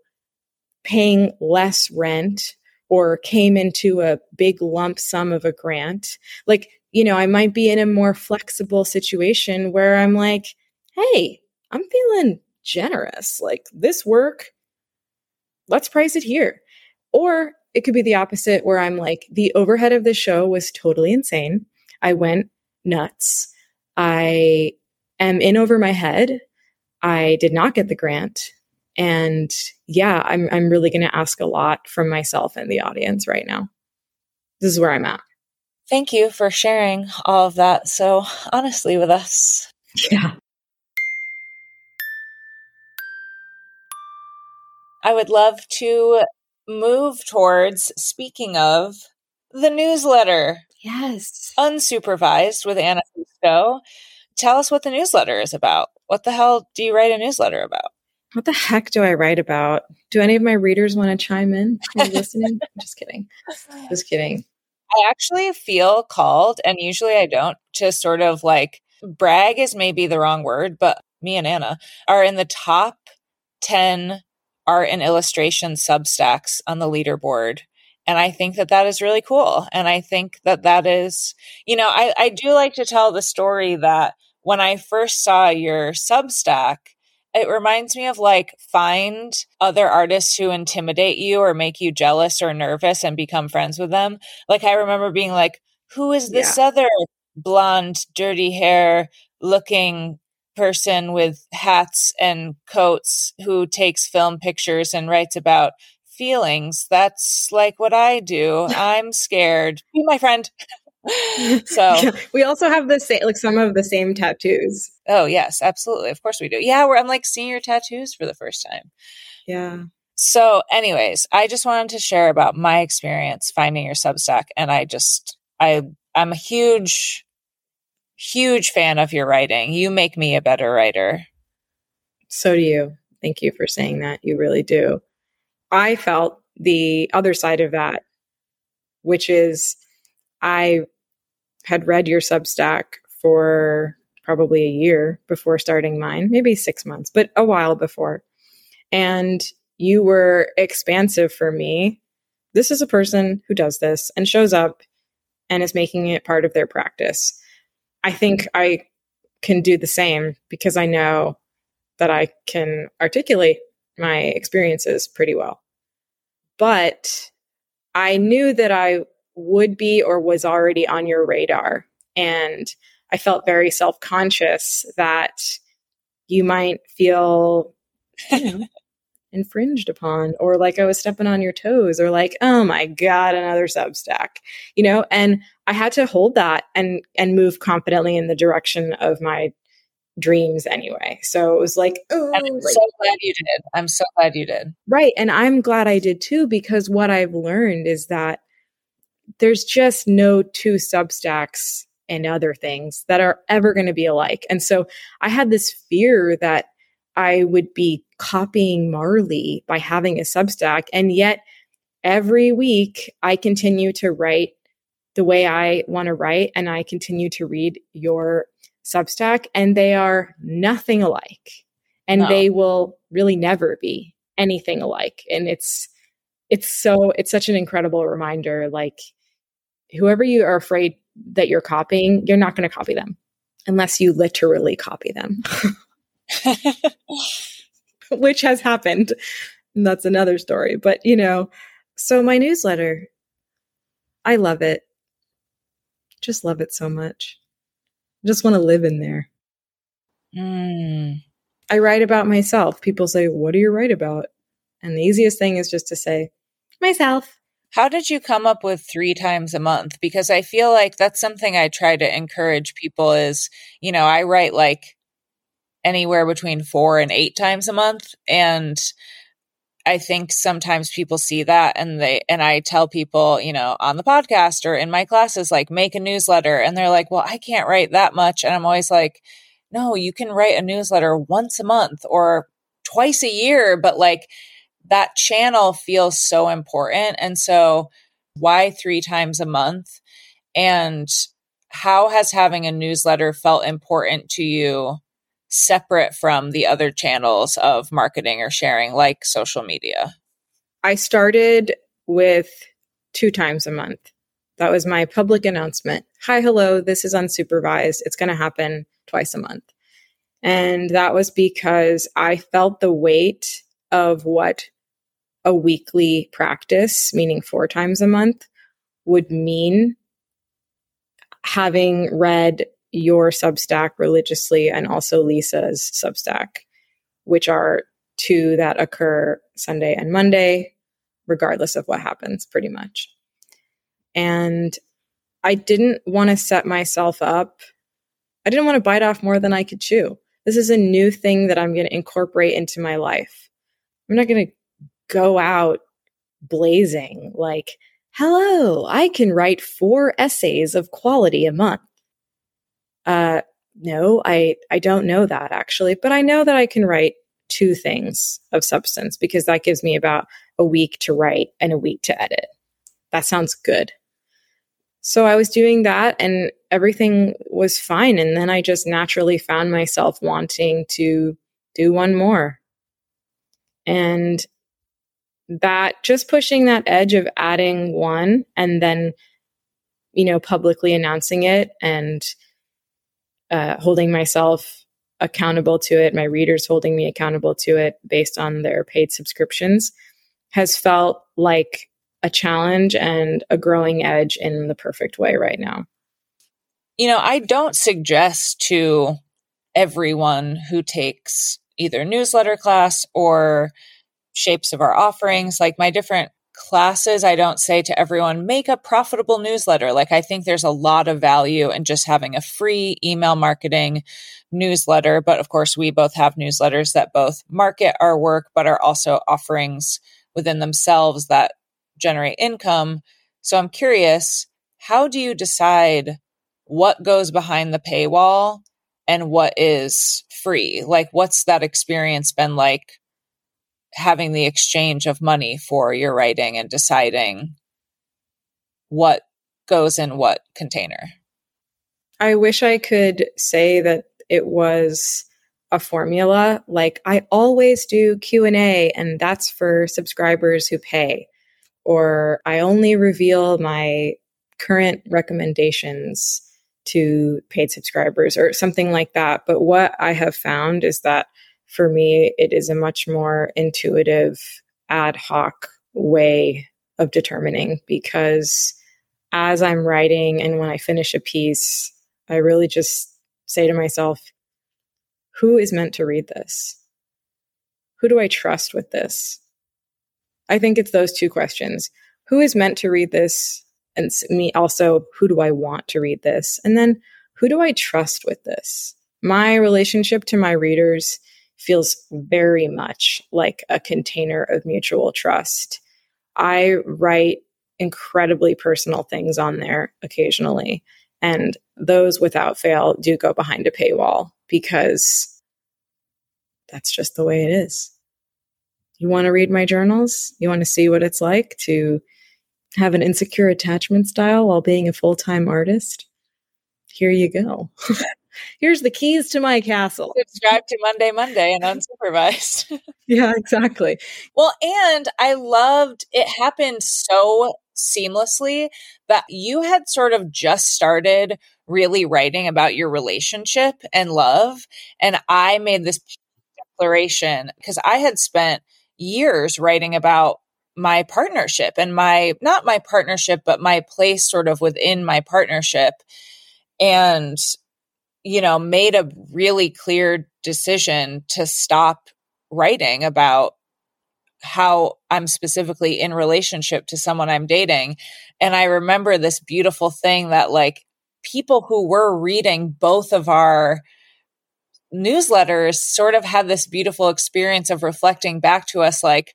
Speaker 2: paying less rent or came into a big lump sum of a grant. Like, you know, I might be in a more flexible situation where I'm like, hey, I'm feeling generous. Like, this work, let's price it here. Or it could be the opposite where I'm like, the overhead of the show was totally insane. I went nuts. I am in over my head. I did not get the grant. And yeah, I'm I'm really going to ask a lot from myself and the audience right now. This is where I'm at.
Speaker 1: Thank you for sharing all of that so honestly with us.
Speaker 2: Yeah.
Speaker 1: I would love to move towards speaking of the newsletter.
Speaker 2: Yes.
Speaker 1: Unsupervised with Anna Fusco. Tell us what the newsletter is about. What the hell do you write a newsletter about?
Speaker 2: What the heck do I write about? Do any of my readers want to chime in? Are you listening? just kidding. Just kidding.
Speaker 1: I actually feel called, and usually I don't, to sort of like brag is maybe the wrong word, but me and Anna are in the top 10 art and illustration substacks on the leaderboard. And I think that that is really cool. And I think that that is, you know, I, I do like to tell the story that when I first saw your Substack, it reminds me of like find other artists who intimidate you or make you jealous or nervous and become friends with them. Like I remember being like, who is this yeah. other blonde, dirty hair looking person with hats and coats who takes film pictures and writes about feelings. That's like what I do. I'm scared. Be my friend. so
Speaker 2: we also have the same like some of the same tattoos.
Speaker 1: Oh yes, absolutely. Of course we do. Yeah, where I'm like seeing your tattoos for the first time.
Speaker 2: Yeah.
Speaker 1: So, anyways, I just wanted to share about my experience finding your Substack, and I just I I'm a huge huge fan of your writing. You make me a better writer.
Speaker 2: So do you. Thank you for saying that. You really do. I felt the other side of that, which is I had read your Substack for probably a year before starting mine, maybe six months, but a while before. And you were expansive for me. This is a person who does this and shows up and is making it part of their practice. I think I can do the same because I know that I can articulate my experiences pretty well. But I knew that I would be or was already on your radar. And I felt very self conscious that you might feel you know, infringed upon or like I was stepping on your toes or like, oh my God, another Substack, you know? And I had to hold that and, and move confidently in the direction of my dreams anyway. So it was like, oh,
Speaker 1: I'm like, so glad you did. I'm so glad you did.
Speaker 2: Right. And I'm glad I did too, because what I've learned is that there's just no two Substacks and other things that are ever going to be alike. And so I had this fear that I would be copying Marley by having a Substack. And yet every week I continue to write the way I want to write and I continue to read your Substack and they are nothing alike. And they will really never be anything alike. And it's it's so it's such an incredible reminder like whoever you are afraid that you're copying, you're not going to copy them unless you literally copy them, which has happened. And that's another story. But, you know, so my newsletter, I love it. Just love it so much. I just want to live in there.
Speaker 1: Mm.
Speaker 2: I write about myself. People say, What do you write about? And the easiest thing is just to say, Myself.
Speaker 1: How did you come up with three times a month? Because I feel like that's something I try to encourage people is, you know, I write like anywhere between four and eight times a month. And I think sometimes people see that and they, and I tell people, you know, on the podcast or in my classes, like make a newsletter. And they're like, well, I can't write that much. And I'm always like, no, you can write a newsletter once a month or twice a year, but like, that channel feels so important. And so, why three times a month? And how has having a newsletter felt important to you separate from the other channels of marketing or sharing, like social media?
Speaker 2: I started with two times a month. That was my public announcement. Hi, hello, this is unsupervised. It's going to happen twice a month. And that was because I felt the weight of what a weekly practice, meaning four times a month, would mean having read your Substack religiously and also Lisa's Substack, which are two that occur Sunday and Monday, regardless of what happens, pretty much. And I didn't want to set myself up. I didn't want to bite off more than I could chew. This is a new thing that I'm going to incorporate into my life. I'm not going to go out blazing like, hello, I can write four essays of quality a month. Uh, no, I, I don't know that actually, but I know that I can write two things of substance because that gives me about a week to write and a week to edit. That sounds good. So I was doing that and everything was fine. And then I just naturally found myself wanting to do one more. And that just pushing that edge of adding one and then you know publicly announcing it and uh, holding myself accountable to it my readers holding me accountable to it based on their paid subscriptions has felt like a challenge and a growing edge in the perfect way right now.
Speaker 1: You know i don't suggest to everyone who takes either newsletter class or shapes of our offerings. Like my different classes, I don't say to everyone, make a profitable newsletter. Like I think there's a lot of value in just having a free email marketing newsletter. But of course, we both have newsletters that both market our work, but are also offerings within themselves that generate income. So I'm curious, how do you decide what goes behind the paywall and what is free? Like, what's that experience been like having the exchange of money for your writing and deciding what goes in what container.
Speaker 2: I wish I could say that it was a formula like I always do Q&A and that's for subscribers who pay or I only reveal my current recommendations to paid subscribers or something like that but what I have found is that for me, it is a much more intuitive, ad hoc way of determining because as I'm writing and when I finish a piece, I really just say to myself, who is meant to read this? Who do I trust with this? I think it's those two questions. Who is meant to read this? And me also, who do I want to read this? And then who do I trust with this? My relationship to my readers feels very much like a container of mutual trust. I write incredibly personal things on there occasionally, and those without fail do go behind a paywall because that's just the way it is. You want to read my journals? You want to see what it's like to have an insecure attachment style while being a full time artist? Here you go. here's the keys to my castle.
Speaker 1: Subscribe to Monday, Monday and unsupervised.
Speaker 2: yeah, exactly.
Speaker 1: Well, and I loved it happened so seamlessly that you had sort of just started really writing about your relationship and love. And I made this declaration because I had spent years writing about my partnership and my, not my partnership, but my place sort of within my partnership. And, you know, made a really clear decision to stop writing about how I'm specifically in relationship to someone I'm dating. And I remember this beautiful thing that like people who were reading both of our newsletters sort of had this beautiful experience of reflecting back to us like,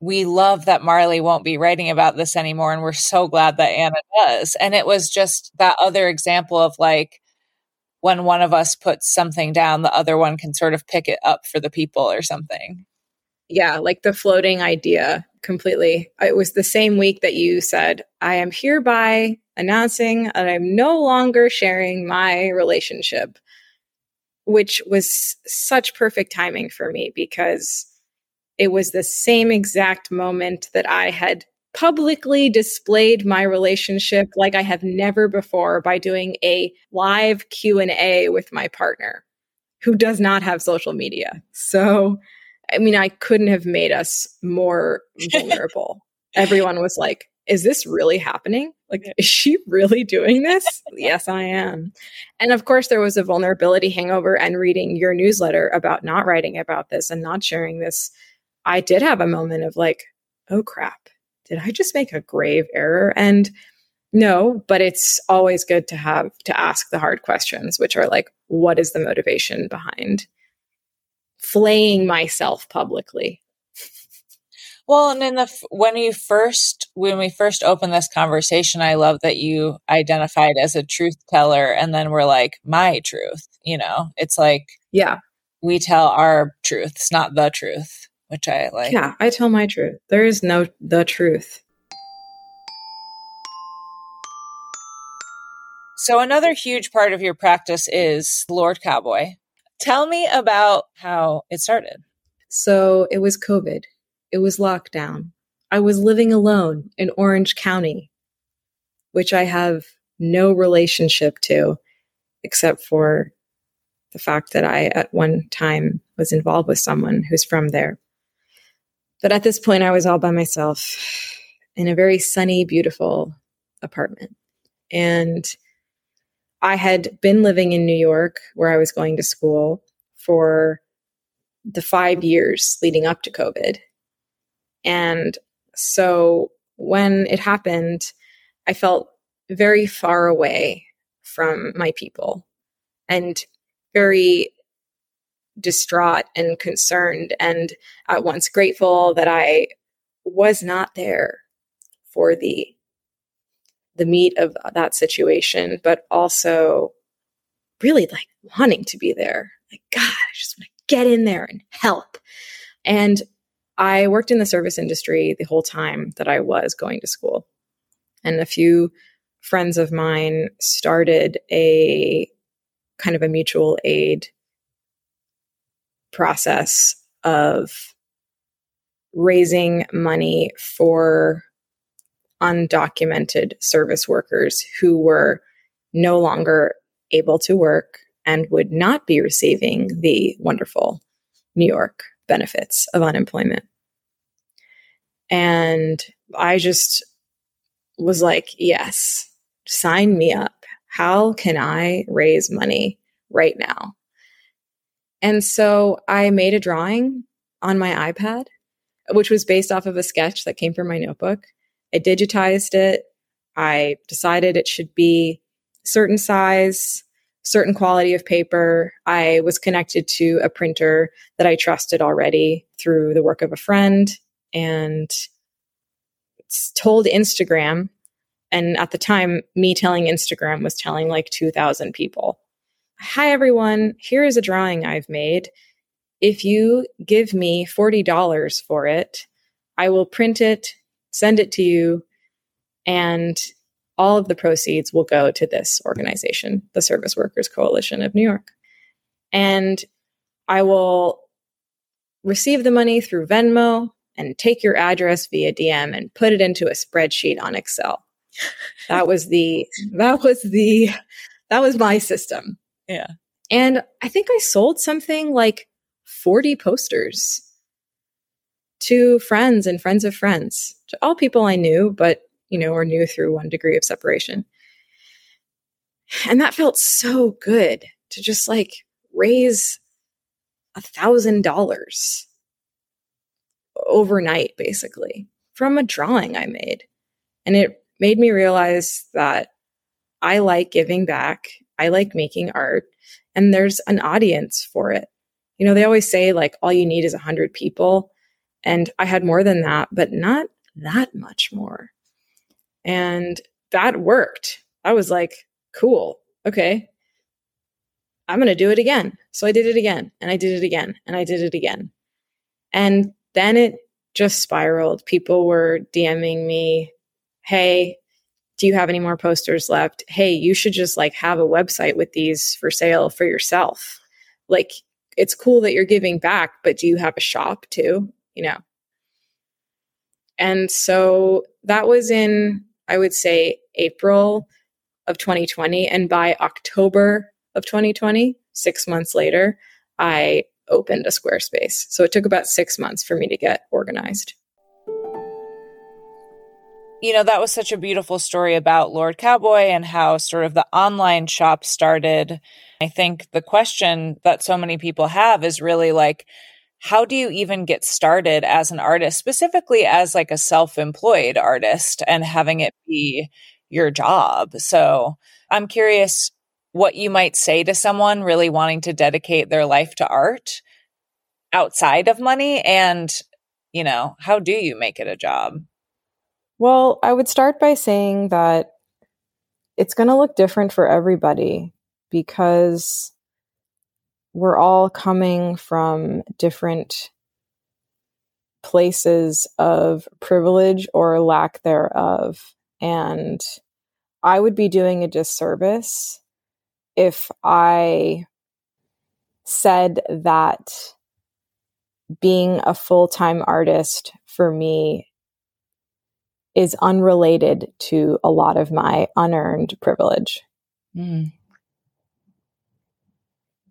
Speaker 1: we love that Marley won't be writing about this anymore. And we're so glad that Anna does. And it was just that other example of like, when one of us puts something down, the other one can sort of pick it up for the people or something.
Speaker 2: Yeah, like the floating idea completely. It was the same week that you said, I am hereby announcing that I'm no longer sharing my relationship, which was such perfect timing for me because it was the same exact moment that I had publicly displayed my relationship like I have never before by doing a live Q&A with my partner who does not have social media. So, I mean, I couldn't have made us more vulnerable. Everyone was like, is this really happening? Like, is she really doing this? yes, I am. And of course, there was a vulnerability hangover and reading your newsletter about not writing about this and not sharing this. I did have a moment of like, oh crap, did I just make a grave error? And no, but it's always good to have to ask the hard questions, which are like, what is the motivation behind flaying myself publicly?
Speaker 1: Well, and in the when you first when we first opened this conversation, I love that you identified as a truth teller, and then we're like, my truth. You know, it's like,
Speaker 2: yeah,
Speaker 1: we tell our truths, not the truth which I like.
Speaker 2: Yeah, I tell my truth. There is no the truth.
Speaker 1: So, another huge part of your practice is Lord Cowboy. Tell me about how it started.
Speaker 2: So, it was COVID, it was lockdown. I was living alone in Orange County, which I have no relationship to except for the fact that I at one time was involved with someone who's from there. But at this point, I was all by myself in a very sunny, beautiful apartment. And I had been living in New York where I was going to school for the five years leading up to COVID. And so when it happened, I felt very far away from my people and very distraught and concerned and at once grateful that I was not there for the the meat of that situation, but also really like wanting to be there. Like, God, I just want to get in there and help. And I worked in the service industry the whole time that I was going to school. And a few friends of mine started a kind of a mutual aid process of raising money for undocumented service workers who were no longer able to work and would not be receiving the wonderful New York benefits of unemployment. And I just was like, yes, sign me up. How can I raise money right now? And so I made a drawing on my iPad, which was based off of a sketch that came from my notebook. I digitized it. I decided it should be certain size, certain quality of paper. I was connected to a printer that I trusted already through the work of a friend and told Instagram. And at the time, me telling Instagram was telling like 2,000 people. Hi, everyone. Here is a drawing I've made. If you give me $40 for it, I will print it, send it to you, and all of the proceeds will go to this organization, the Service Workers Coalition of New York. And I will receive the money through Venmo and take your address via DM and put it into a spreadsheet on Excel. That was the that was the that was my system.
Speaker 1: Yeah.
Speaker 2: And I think I sold something like 40 posters to friends and friends of friends, to all people I knew, but you know, or knew through one degree of separation. And that felt so good to just like raise a thousand dollars overnight, basically, from a drawing I made. And it made me realize that I like giving back. I like making art and there's an audience for it. You know, they always say like all you need is a hundred people. And I had more than that, but not that much more. And that worked. I was like, cool. Okay. I'm going to do it again. So I did it again and I did it again and I did it again. And then it just spiraled. People were DMing me, Hey, do you have any more posters left? Hey, you should just like have a website with these for sale for yourself. Like, it's cool that you're giving back, but do you have a shop too? You know? And so that was in, I would say, April of 2020. And by October of 2020, six months later, I opened a Squarespace. So it took about six months for me to get organized.
Speaker 1: You know, that was such a beautiful story about Lord Cowboy and how sort of the online shop started. I think the question that so many people have is really like, how do you even get started as an artist, specifically as like a self employed artist and having it be your job? So I'm curious what you might say to someone really wanting to dedicate their life to art outside of money and you know how do you make it a job
Speaker 2: well i would start by saying that it's going to look different for everybody because we're all coming from different places of privilege or lack thereof. And i would be doing a disservice if I said that being a full time artist for me is unrelated to a lot of my unearned privilege. Mm.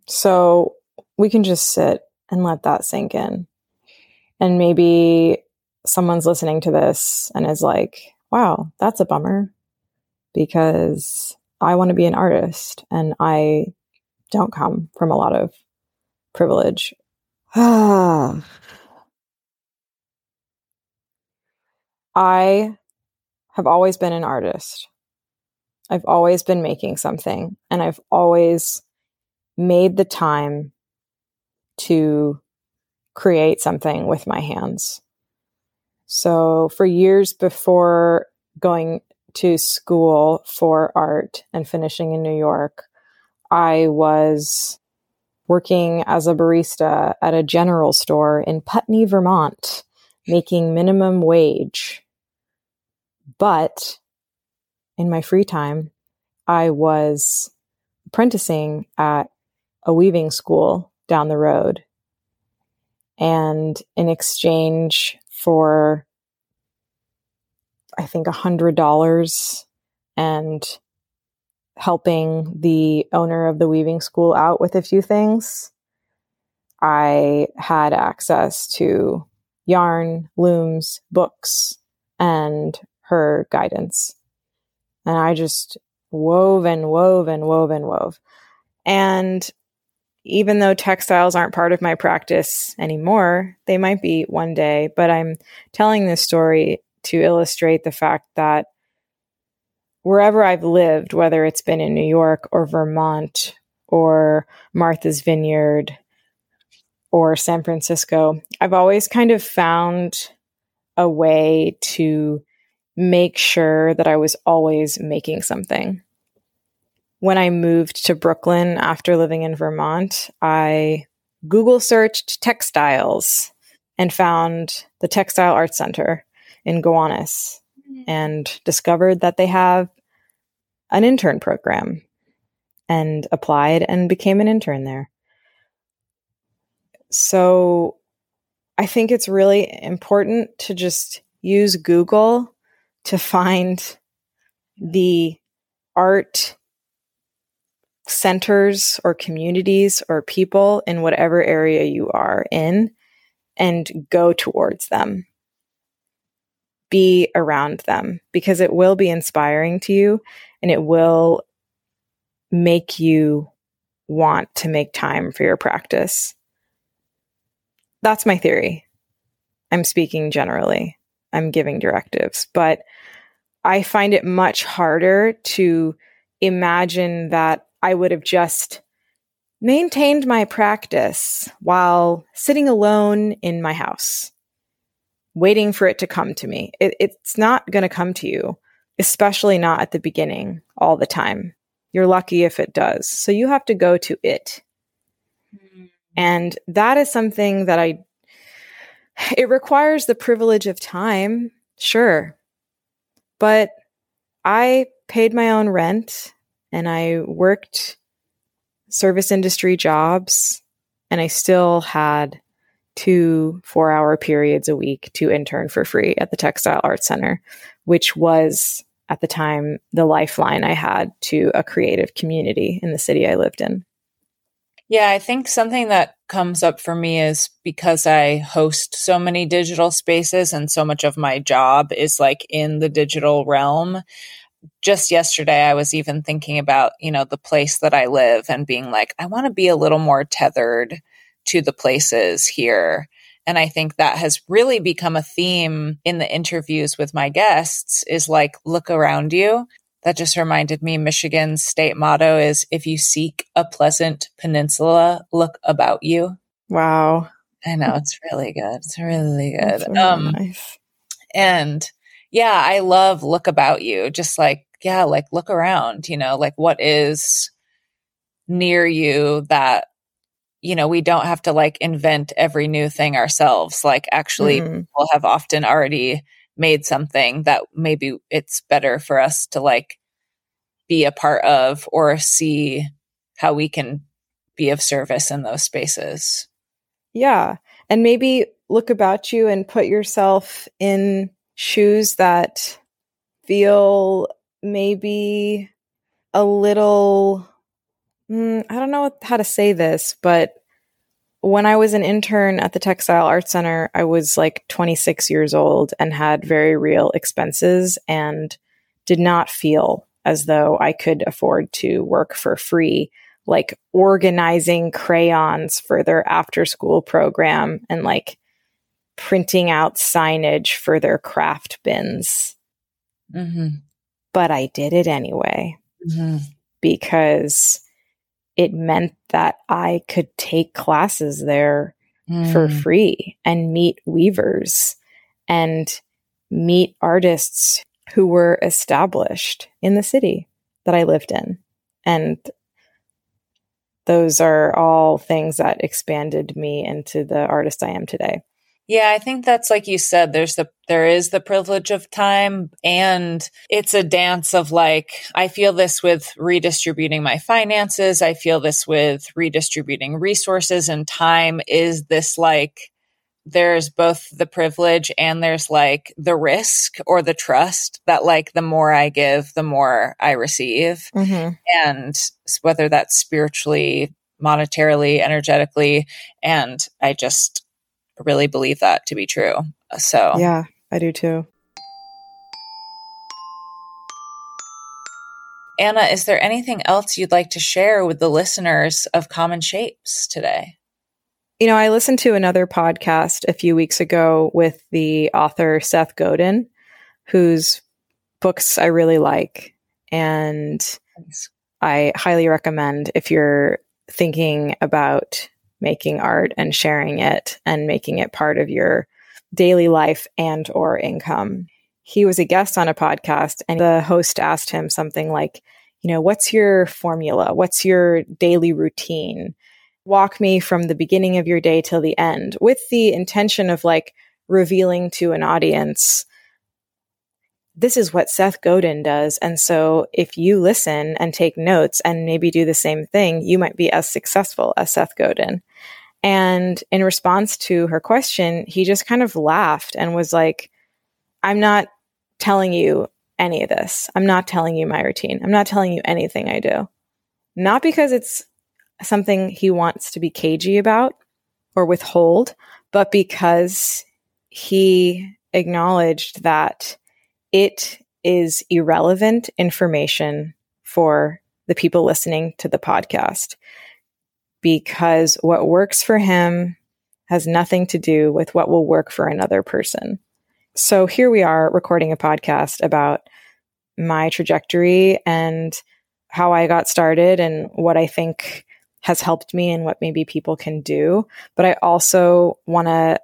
Speaker 2: So we can just sit and let that sink in. And maybe someone's listening to this and is like, wow, that's a bummer because I want to be an artist and I don't come from a lot of privilege. I have always been an artist. I've always been making something and I've always made the time to create something with my hands. So for years before going to school for art and finishing in New York, I was working as a barista at a general store in Putney, Vermont, making minimum wage. But in my free time, I was apprenticing at a weaving school down the road. And in exchange for I think, a $100 and helping the owner of the weaving school out with a few things. I had access to yarn, looms, books, and her guidance. And I just wove and wove and wove and wove. And even though textiles aren't part of my practice anymore, they might be one day, but I'm telling this story to illustrate the fact that wherever I've lived, whether it's been in New York or Vermont or Martha's Vineyard or San Francisco, I've always kind of found a way to make sure that I was always making something. When I moved to Brooklyn after living in Vermont, I Google searched textiles and found the Textile Arts Center in Gowanus mm-hmm. and discovered that they have an intern program and applied and became an intern there. So I think it's really important to just use Google to find the art centers or communities or people in whatever area you are in and go towards them. Be around them because it will be inspiring to you and it will make you want to make time for your practice. That's my theory. I'm speaking generally. I'm giving directives, but I find it much harder to imagine that I would have just maintained my practice while sitting alone in my house, waiting for it to come to me. It, it's not going to come to you, especially not at the beginning all the time. You're lucky if it does. So you have to go to it. And that is something that I, it requires the privilege of time, sure. But I paid my own rent and I worked service industry jobs and I still had two four hour periods a week to intern for free at the Textile Arts Center, which was at the time the lifeline I had to a creative community in the city I lived in.
Speaker 1: Yeah, I think something that comes up for me is because I host so many digital spaces and so much of my job is like in the digital realm just yesterday I was even thinking about, you know, the place that I live and being like, I want to be a little more tethered to the places here. And I think that has really become a theme in the interviews with my guests is like, look around you. That just reminded me Michigan's state motto is if you seek a pleasant peninsula, look about you.
Speaker 2: Wow.
Speaker 1: I know it's really good. It's really good. Really um, nice. and yeah, I love look about you. Just like, yeah, like look around, you know, like what is near you that, you know, we don't have to like invent every new thing ourselves. Like actually mm-hmm. people have often already made something that maybe it's better for us to like be a part of or see how we can be of service in those spaces.
Speaker 2: Yeah. And maybe look about you and put yourself in shoes that feel maybe a little mm, I don't know how to say this, but when I was an intern at the Textile Arts Center, I was like 26 years old and had very real expenses and did not feel as though I could afford to work for free, like organizing crayons for their after school program and like printing out signage for their craft bins. Mm-hmm. But I did it anyway mm-hmm. because it meant that I could take classes there mm. for free and meet weavers and meet artists who were established in the city that I lived in. And those are all things that expanded me into the artist I am today.
Speaker 1: Yeah, I think that's like you said, there's the, there is the privilege of time and it's a dance of like, I feel this with redistributing my finances. I feel this with redistributing resources and time is this like, there's both the privilege and there's like the risk or the trust that like the more I give, the more I receive. Mm-hmm. And whether that's spiritually, monetarily, energetically. And I just, really believe that to be true. So,
Speaker 2: yeah, I do too.
Speaker 1: Anna, is there anything else you'd like to share with the listeners of Common Shapes today?
Speaker 2: You know, I listened to another podcast a few weeks ago with the author Seth Godin, whose books I really like. And I highly recommend if you're thinking about making art and sharing it and making it part of your daily life and or income. He was a guest on a podcast and the host asked him something like, you know, what's your formula? What's your daily routine? Walk me from the beginning of your day till the end with the intention of like revealing to an audience this is what Seth Godin does. And so if you listen and take notes and maybe do the same thing, you might be as successful as Seth Godin. And in response to her question, he just kind of laughed and was like, I'm not telling you any of this. I'm not telling you my routine. I'm not telling you anything I do. Not because it's something he wants to be cagey about or withhold, but because he acknowledged that it is irrelevant information for the people listening to the podcast because what works for him has nothing to do with what will work for another person. So here we are recording a podcast about my trajectory and how I got started and what I think has helped me and what maybe people can do. But I also want to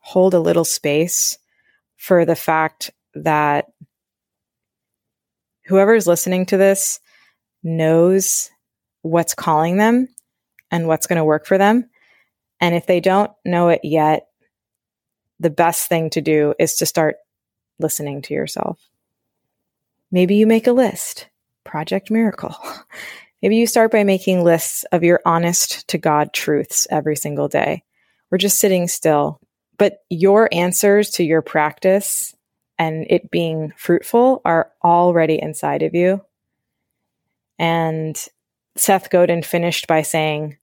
Speaker 2: hold a little space for the fact that whoever's listening to this knows what's calling them and what's going to work for them. And if they don't know it yet, the best thing to do is to start listening to yourself. Maybe you make a list, Project Miracle. Maybe you start by making lists of your honest to God truths every single day. We're just sitting still. But your answers to your practice and it being fruitful are already inside of you. And Seth Godin finished by saying,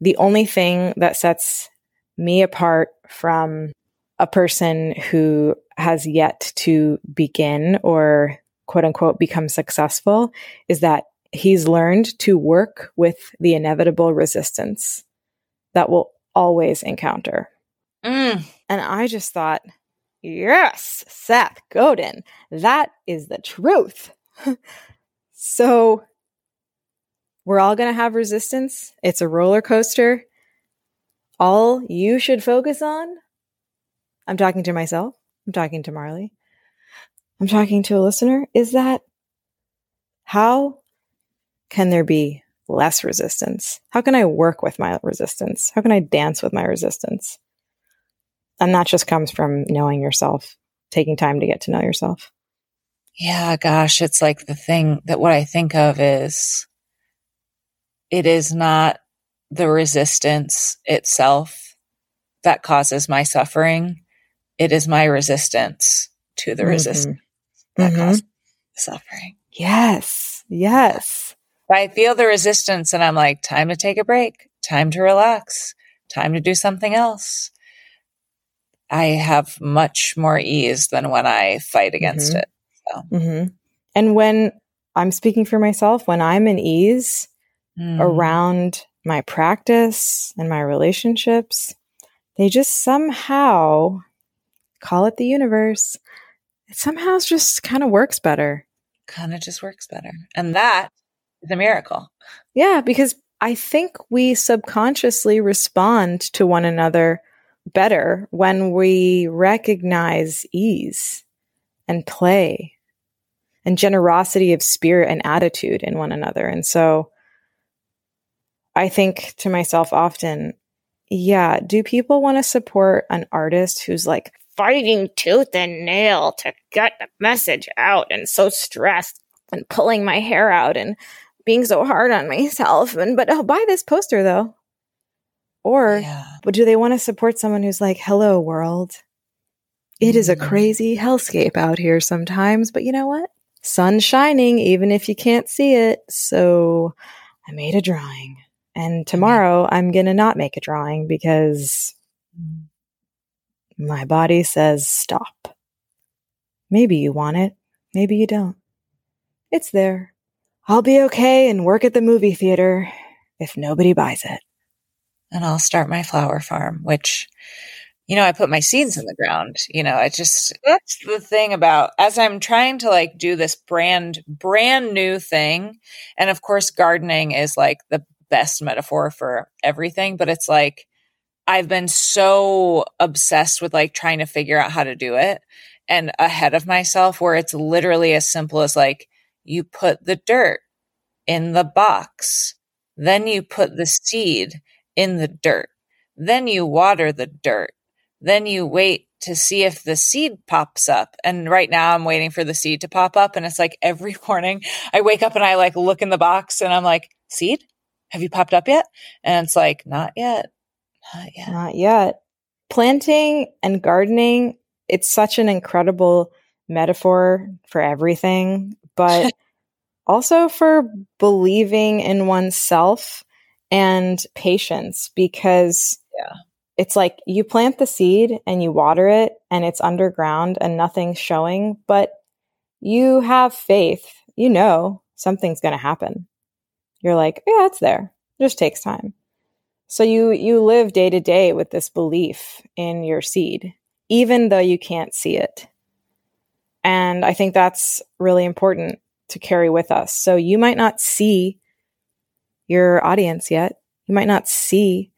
Speaker 2: The only thing that sets me apart from a person who has yet to begin or quote unquote become successful is that he's learned to work with the inevitable resistance that we'll always encounter. Mm. And I just thought, yes, Seth Godin, that is the truth. so we're all going to have resistance. It's a roller coaster. All you should focus on, I'm talking to myself, I'm talking to Marley, I'm talking to a listener, is that how can there be less resistance? How can I work with my resistance? How can I dance with my resistance? And that just comes from knowing yourself, taking time to get to know yourself.
Speaker 1: Yeah, gosh, it's like the thing that what I think of is it is not the resistance itself that causes my suffering. It is my resistance to the mm-hmm. resistance that mm-hmm. causes suffering.
Speaker 2: Yes. Yes.
Speaker 1: I feel the resistance and I'm like, time to take a break, time to relax, time to do something else. I have much more ease than when I fight against mm-hmm. it. So.
Speaker 2: Mm-hmm. And when I'm speaking for myself, when I'm in ease, mm. around my practice and my relationships, they just somehow call it the universe. It somehow just kind of works better.
Speaker 1: Kind of just works better. And that is a miracle.
Speaker 2: Yeah, because I think we subconsciously respond to one another better when we recognize ease and play and generosity of spirit and attitude in one another. And so I think to myself often, yeah, do people want to support an artist who's like fighting tooth and nail to get the message out and so stressed and pulling my hair out and being so hard on myself and but I'll buy this poster though. Or yeah. but do they want to support someone who's like, "Hello world. It is a mm-hmm. crazy hellscape out here sometimes, but you know what? Sun shining even if you can't see it. So I made a drawing. And tomorrow I'm going to not make a drawing because my body says stop. Maybe you want it. Maybe you don't. It's there. I'll be okay and work at the movie theater if nobody buys it.
Speaker 1: And I'll start my flower farm, which, you know, I put my seeds in the ground. You know, I just, that's the thing about as I'm trying to like do this brand, brand new thing. And of course, gardening is like the best metaphor for everything, but it's like I've been so obsessed with like trying to figure out how to do it and ahead of myself where it's literally as simple as like you put the dirt in the box, then you put the seed in the dirt, then you water the dirt, then you wait to see if the seed pops up. And right now I'm waiting for the seed to pop up. And it's like every morning I wake up and I like look in the box and I'm like, seed? have you popped up yet? And it's like, not yet. Not yet.
Speaker 2: Not yet. Planting and gardening, it's such an incredible metaphor for everything, but also for believing in oneself and patience because
Speaker 1: Yeah.
Speaker 2: it's like you plant the seed and you water it and it's underground and nothing's showing, but you have faith. You know something's going to happen. You're like, yeah, it's there. It just takes time. So you you live day to day with this belief in your seed, even though you can't see it. And I think that's really important to carry with us. So you might not see your audience yet. You might not see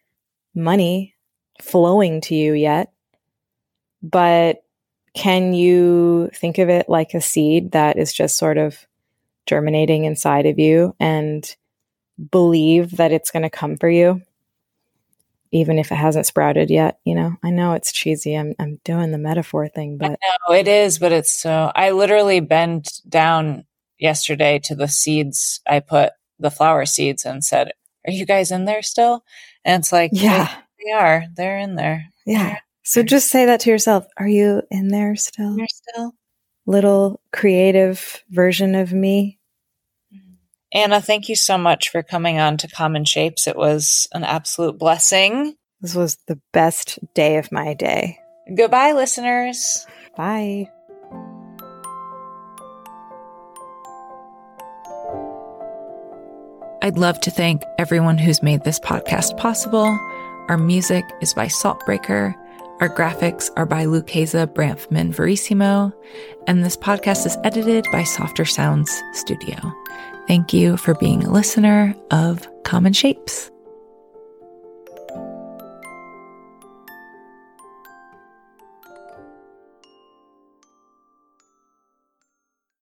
Speaker 2: money flowing to you yet. But can you think of it like a seed that is just sort of germinating inside of you and believe that it's going to come for you? Even if it hasn't sprouted yet, you know, I know it's cheesy. I'm, I'm doing the metaphor thing, but
Speaker 1: No, it is, but it's so. I literally bent down yesterday to the seeds I put the flower seeds and said, "Are you guys in there still?" And it's like,
Speaker 2: yeah,
Speaker 1: they are. They're in there.
Speaker 2: yeah. So just say that to yourself. Are you in there still?
Speaker 1: They're still.
Speaker 2: Little creative version of me. Mm-hmm.
Speaker 1: Anna, thank you so much for coming on to Common Shapes. It was an absolute blessing.
Speaker 2: This was the best day of my day.
Speaker 1: Goodbye, listeners.
Speaker 2: Bye.
Speaker 1: I'd love to thank everyone who's made this podcast possible. Our music is by Saltbreaker. Our graphics are by Lucchesa Bramfman Verissimo. And this podcast is edited by Softer Sounds Studio. Thank you for being a listener of Common Shapes.